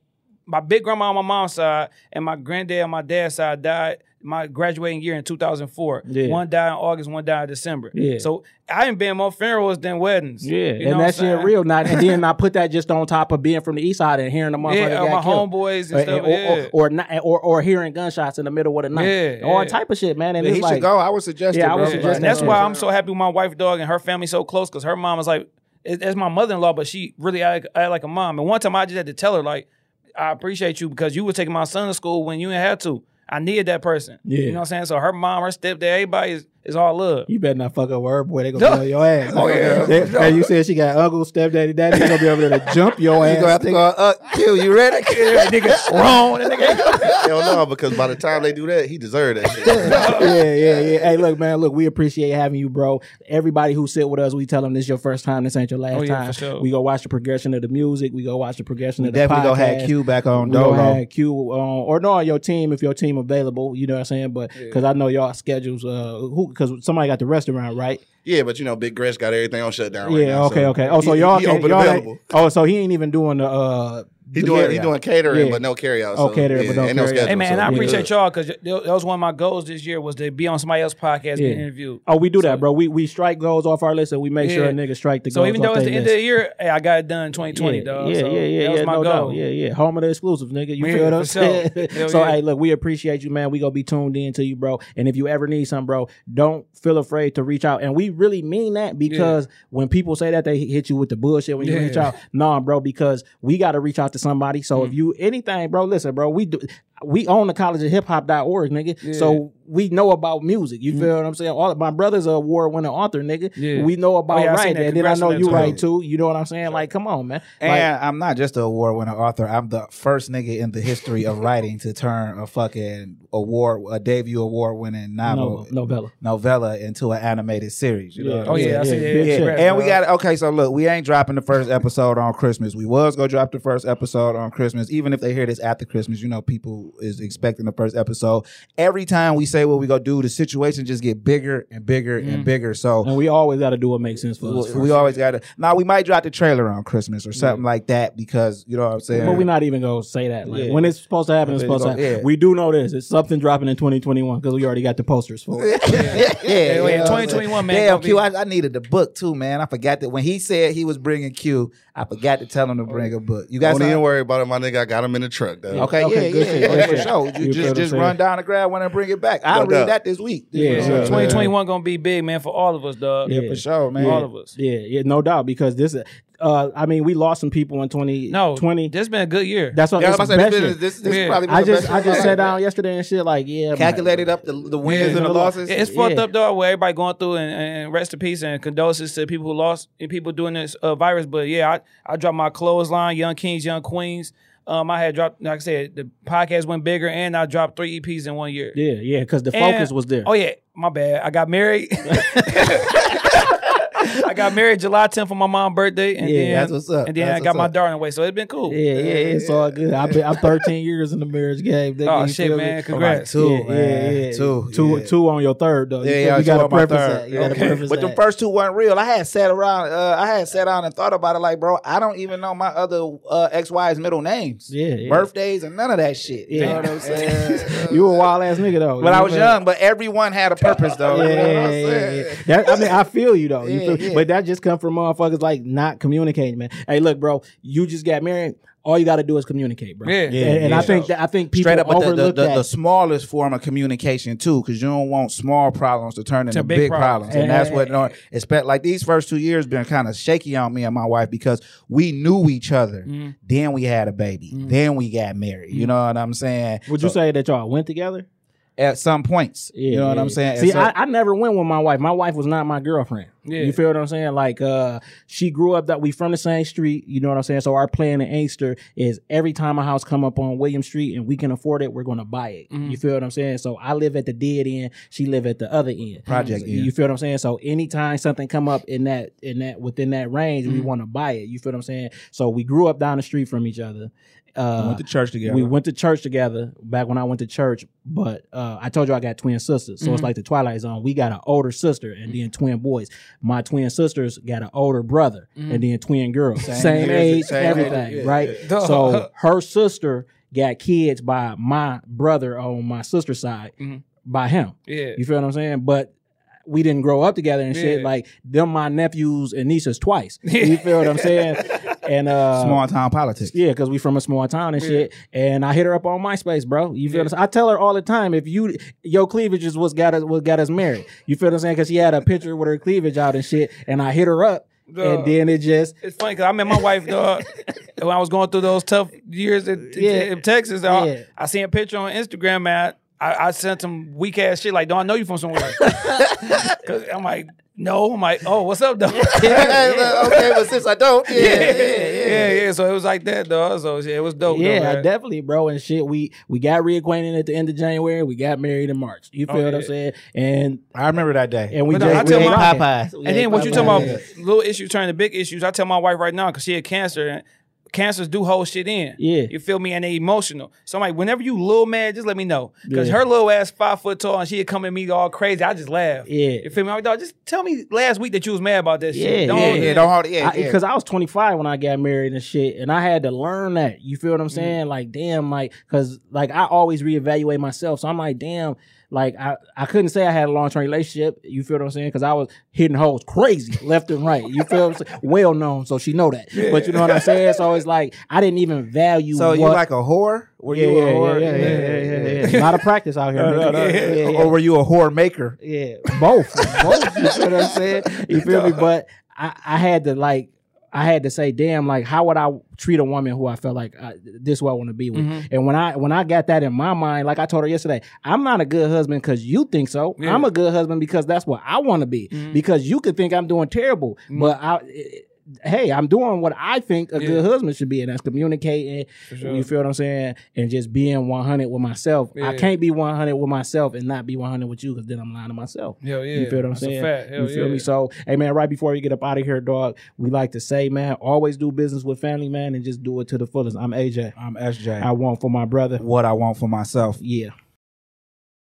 my big grandma on my mom's side and my granddad on my dad's side died my graduating year in 2004. Yeah. One died in August, one died in December. Yeah. So I ain't been more funerals than weddings. Yeah, You know and what that shit real. Not and then I put that just on top of being from the east side and hearing the motherfucker Yeah, got my killed. homeboys and Or- stuff. or, yeah. or, or, not, or or hearing gunshots in the middle of the night. Yeah, all yeah. type of shit, man. And he it's like should go. I would suggest Yeah, it, I would suggest and that's why I'm so happy with my wife, dog, and her family so close because her mom is like, it's my mother in law, but she really act, act like a mom. And one time I just had to tell her, like, I appreciate you because you were taking my son to school when you didn't have to. I needed that person. Yeah. You know what I'm saying? So her mom, her stepdad, everybody is, is all love. You better not fuck up with her, boy. They gonna No. kill your ass. Oh, yeah. They- and you said she got uncle, stepdaddy, daddy. They gonna be over there to jump your ass. You gonna have to go up. Q, you ready? nigga wrong. That nigga. Hell no, because by the time they do that, he deserved that shit. yeah, yeah, yeah. Hey, look, man. Look, we appreciate having you, bro. Everybody who sit with us, we tell them this is your first time. This ain't your last Oh, yeah, time. for sure. We go watch the progression of the music. We go watch the progression We of the definitely podcast. gonna have Q back on We gonna have Q on, or no, on your team if your team available. You know what I'm saying? But because I know y'all schedules, uh, who because somebody got the restaurant right. yeah, but you know, Big Gresh got everything on shutdown right yeah. now. okay. so okay. Oh, so he- y'all he open y'all available. oh, so he ain't even doing the. uh He the doing he doing catering, Yeah. but no carryout. Oh, catering, yeah, but no ain't no schedule. Hey, man, so and I appreciate good. y'all because that was one of my goals this year was to be on somebody else's podcast Yeah. getting interviewed. Oh, we do So- that, bro. We we strike goals off our list and we make sure a nigga strike the So goals So even though off it's their the end list. of the year, hey, I got it done in 2020, yeah, dog. Yeah, so yeah, yeah, that was my no goal. doubt. Yeah, yeah. Home of the exclusive, nigga. You Yeah, feel what I'm saying? So, hey, look, we appreciate you, man. We gonna be tuned in to you, bro. And if you ever need something, bro, don't feel afraid to reach out. And we really mean that because when people say that, they hit you with the bullshit when you Yeah. reach out. Nah, bro, because we got to reach out to somebody. So Mm. if you anything, bro, listen, bro, we do. We own the college of hip hop.org, nigga. So we know about music. You mm-hmm. feel what I'm saying? All my brother's a award winning author, nigga. Yeah. We know about Oh, yeah, writing. And then I know you write too. You know what I'm saying? Like, come on, man. Like, And I'm not just an award winning author. I'm the first nigga in the history of writing to turn a fucking award, a debut award winning novel, no, novella. novella into an animated series. You know Yeah. Oh yeah? I see Yeah, Yeah, and we got okay. So look, we ain't dropping the first episode on Christmas. We was gonna drop the first episode on Christmas. Even if they hear this after Christmas, you know, people is expecting the first episode. Every time we say what we gonna do, the situation just get bigger and bigger and mm. bigger. So And we always got to do what makes sense for us. we, we always got to. Now we might drop the trailer on Christmas or something like that because you know what I'm saying. But we're not even gonna say that. Like Yeah. when it's supposed to happen, it's supposed you to go. happen. Yeah. We do know this. It's something dropping in 2021 because we already got the posters for it. yeah, Yeah, wait, you know 2021, man, Damn, gonna Q, be- I, I needed the book too, man. I forgot that when he said he was bringing Q, I forgot to tell him to bring a book. You got Don't even worry about it, my nigga. I got him in the truck. Though. Okay, Okay, yeah, good yeah, shit, yeah, for sure. You You just just run down the grab one and bring it back. I'll No read doubt. that this week. Yeah, Yeah, so yeah. 2021 gonna be big, man, for all of us, dog. Yeah, for sure, man. all of us. yeah, yeah, no doubt. Because this, uh, I mean, we lost some people in 2020. No, 20. This been a good year. That's what Yeah, I'm was about to say, best this, is- this, this Yeah. is probably I the just best I just sat down yesterday and shit like yeah, man. calculated up the the wins Yeah. and the losses. It's fucked up, dog. Where everybody going through and, and rest in peace and condolences to people who lost and people doing this uh, virus. But yeah, I I dropped my clothesline, Young Kings, Young Queens. Um, I had dropped, like I said, the podcast went bigger, and I dropped three EPs in one year. Yeah, yeah, because the And- focus was there. Oh yeah, my bad. I got married. I got married July 10th for my mom's birthday, and Yeah, then that's what's up. And then That's I got my up. daughter away, so it's been cool. Yeah, yeah, it's all good. I've been I'm 13 years in the marriage game. nigga, Oh you shit, feel me? man! Congrats. Two, yeah, man. yeah, yeah. Two, two, yeah. two on your third though. Yeah, feel- yeah, you got two to on my preface third. that. You Okay. preface But the first two weren't real. I had sat around. Uh, I had sat down and thought about it. Like, bro, I don't even know my other uh, ex wife's middle names, Yeah, yeah. birthdays, and none of that shit. You know what I'm saying? you a wild ass nigga though. But You I was feel- young. But everyone had a purpose, though. Yeah, You know what yeah, I'm yeah, yeah. That- I mean, I feel you though. You feel, yeah. But that just come from motherfuckers like not communicating, man. Hey, look, bro, you just got married. All you got to do is communicate, bro. Yeah. and, Yeah, and I think that I think people Straight up, but the, the, the, that. the smallest form of communication too, because you don't want small problems to turn into big big, problems. problems, and that's what. No, expect like these first two years been kind of shaky on me and my wife because we knew each other. Mm-hmm. Then we had a baby. Then we got married. You know what I'm saying? Would you say that y'all went together? At some points? you know what I'm saying? See, So- I, I never went with my wife. My wife was not my girlfriend. Yeah. You feel what I'm saying? Like, uh, she grew up that we from the same street. You know what I'm saying? So our plan in Inkster is every time a house come up on William Street and we can afford it, we're gonna buy it. Mm-hmm. You feel what I'm saying? So I live at the dead end. She live at the other end. Project You end. feel what I'm saying? So anytime something come up in that in that within that range, Mm-hmm. we want to buy it. You feel what I'm saying? So we grew up down the street from each other. Uh, we went to church together. we went to church together back when I went to church, but uh, I told you I got twin sisters, so Mm-hmm. it's like the Twilight Zone. We got an older sister and then twin boys. My twin sisters got an older brother and then twin girls, same, Same age, same everything, age, right? yeah. So her sister got kids by my brother on my sister's side Mhm. by him. Yeah. You feel what I'm saying? But we didn't grow up together and shit. Yeah. Like them, my nephews and nieces twice. You feel what I'm saying? And uh, Small town politics. yeah, because we from a small town and shit. And I hit her up on MySpace, bro. You feel? what I'm saying? I tell her all the time, if you your cleavage is what's got us what got us married. You feel what I'm saying? Because she had a picture with her cleavage out and shit, and I hit her up, Dog. and then it just It's funny because I met my wife, dog, when I was going through those tough years in, in- Yeah. in Texas. Dog. Yeah. I seen a picture on Instagram, man. I, I sent some weak ass shit like, "Don't I know you from somewhere?" 'Cause I'm like, "No." I'm like, "Oh, what's up, dog?" okay, but since I don't, yeah, yeah, yeah, yeah. So it was like that, dog. So yeah, it was dope. yeah, man. definitely, bro, and shit. We we got reacquainted at the end of January. We got married in March. You oh, feel Oh, what I'm saying? And I remember that day. and we But no, just I we tell ate my- Popeyes. We And then what you talking Popeyes. about? Little issues turning to big issues. I tell my wife right now because she had cancer. And cancers do hold shit in. Yeah. You feel me? And they emotional. So I'm like, whenever you little mad, just let me know. Because Yeah. her little ass five foot tall and she'd come at me all crazy. I just laugh. Yeah. You feel me? I'm like, dog, just tell me last week that you was mad about that Yeah, shit. Don't yeah, hold it yeah, in. don't hold it. Yeah, yeah. because I, was 25 when I got married and shit, and I had to learn that. You feel what I'm mm-hmm. saying? Like, damn, like, because like I always reevaluate myself, so I'm like, damn, like I, I couldn't say I had a long term relationship. You feel what I'm saying? Because I was hitting hoes crazy left and right. You feel what I'm saying? Well known, so she know that. But you know what I'm saying? So it's like I didn't even value. so what, you like a whore? Were yeah, you yeah, a whore? yeah, yeah, yeah, yeah, yeah, yeah. Not a practice out here. Yeah, yeah, yeah. Or were you a whore maker? Yeah, both, both. You feel what I'm saying? You feel me? But I, I had to like, I had to say, damn, like, how would I treat a woman who I felt like uh, this? Is what I want to be with. Mm-hmm. And when I when I got that in my mind, like I told her yesterday, I'm not a good husband because you think so. Yeah. I'm a good husband because that's what I want to be. Mhm. Because you could think I'm doing terrible, but I. it- Hey, I'm doing what I think a Yeah. good husband should be, and that's communicating. Sure. You feel what I'm saying? And just being 100 with myself. I can't be 100 with myself and not be 100 with you because then I'm lying to myself. Hell yeah. You feel what I'm That's a saying? fact. Hell you feel yeah. me? So, hey man, right before we get up out of here, dog, we like to say, man, always do business with family, man, and just do it to the fullest. I'm AJ. I'm SJ. I want for my brother. what I want for myself. Yeah.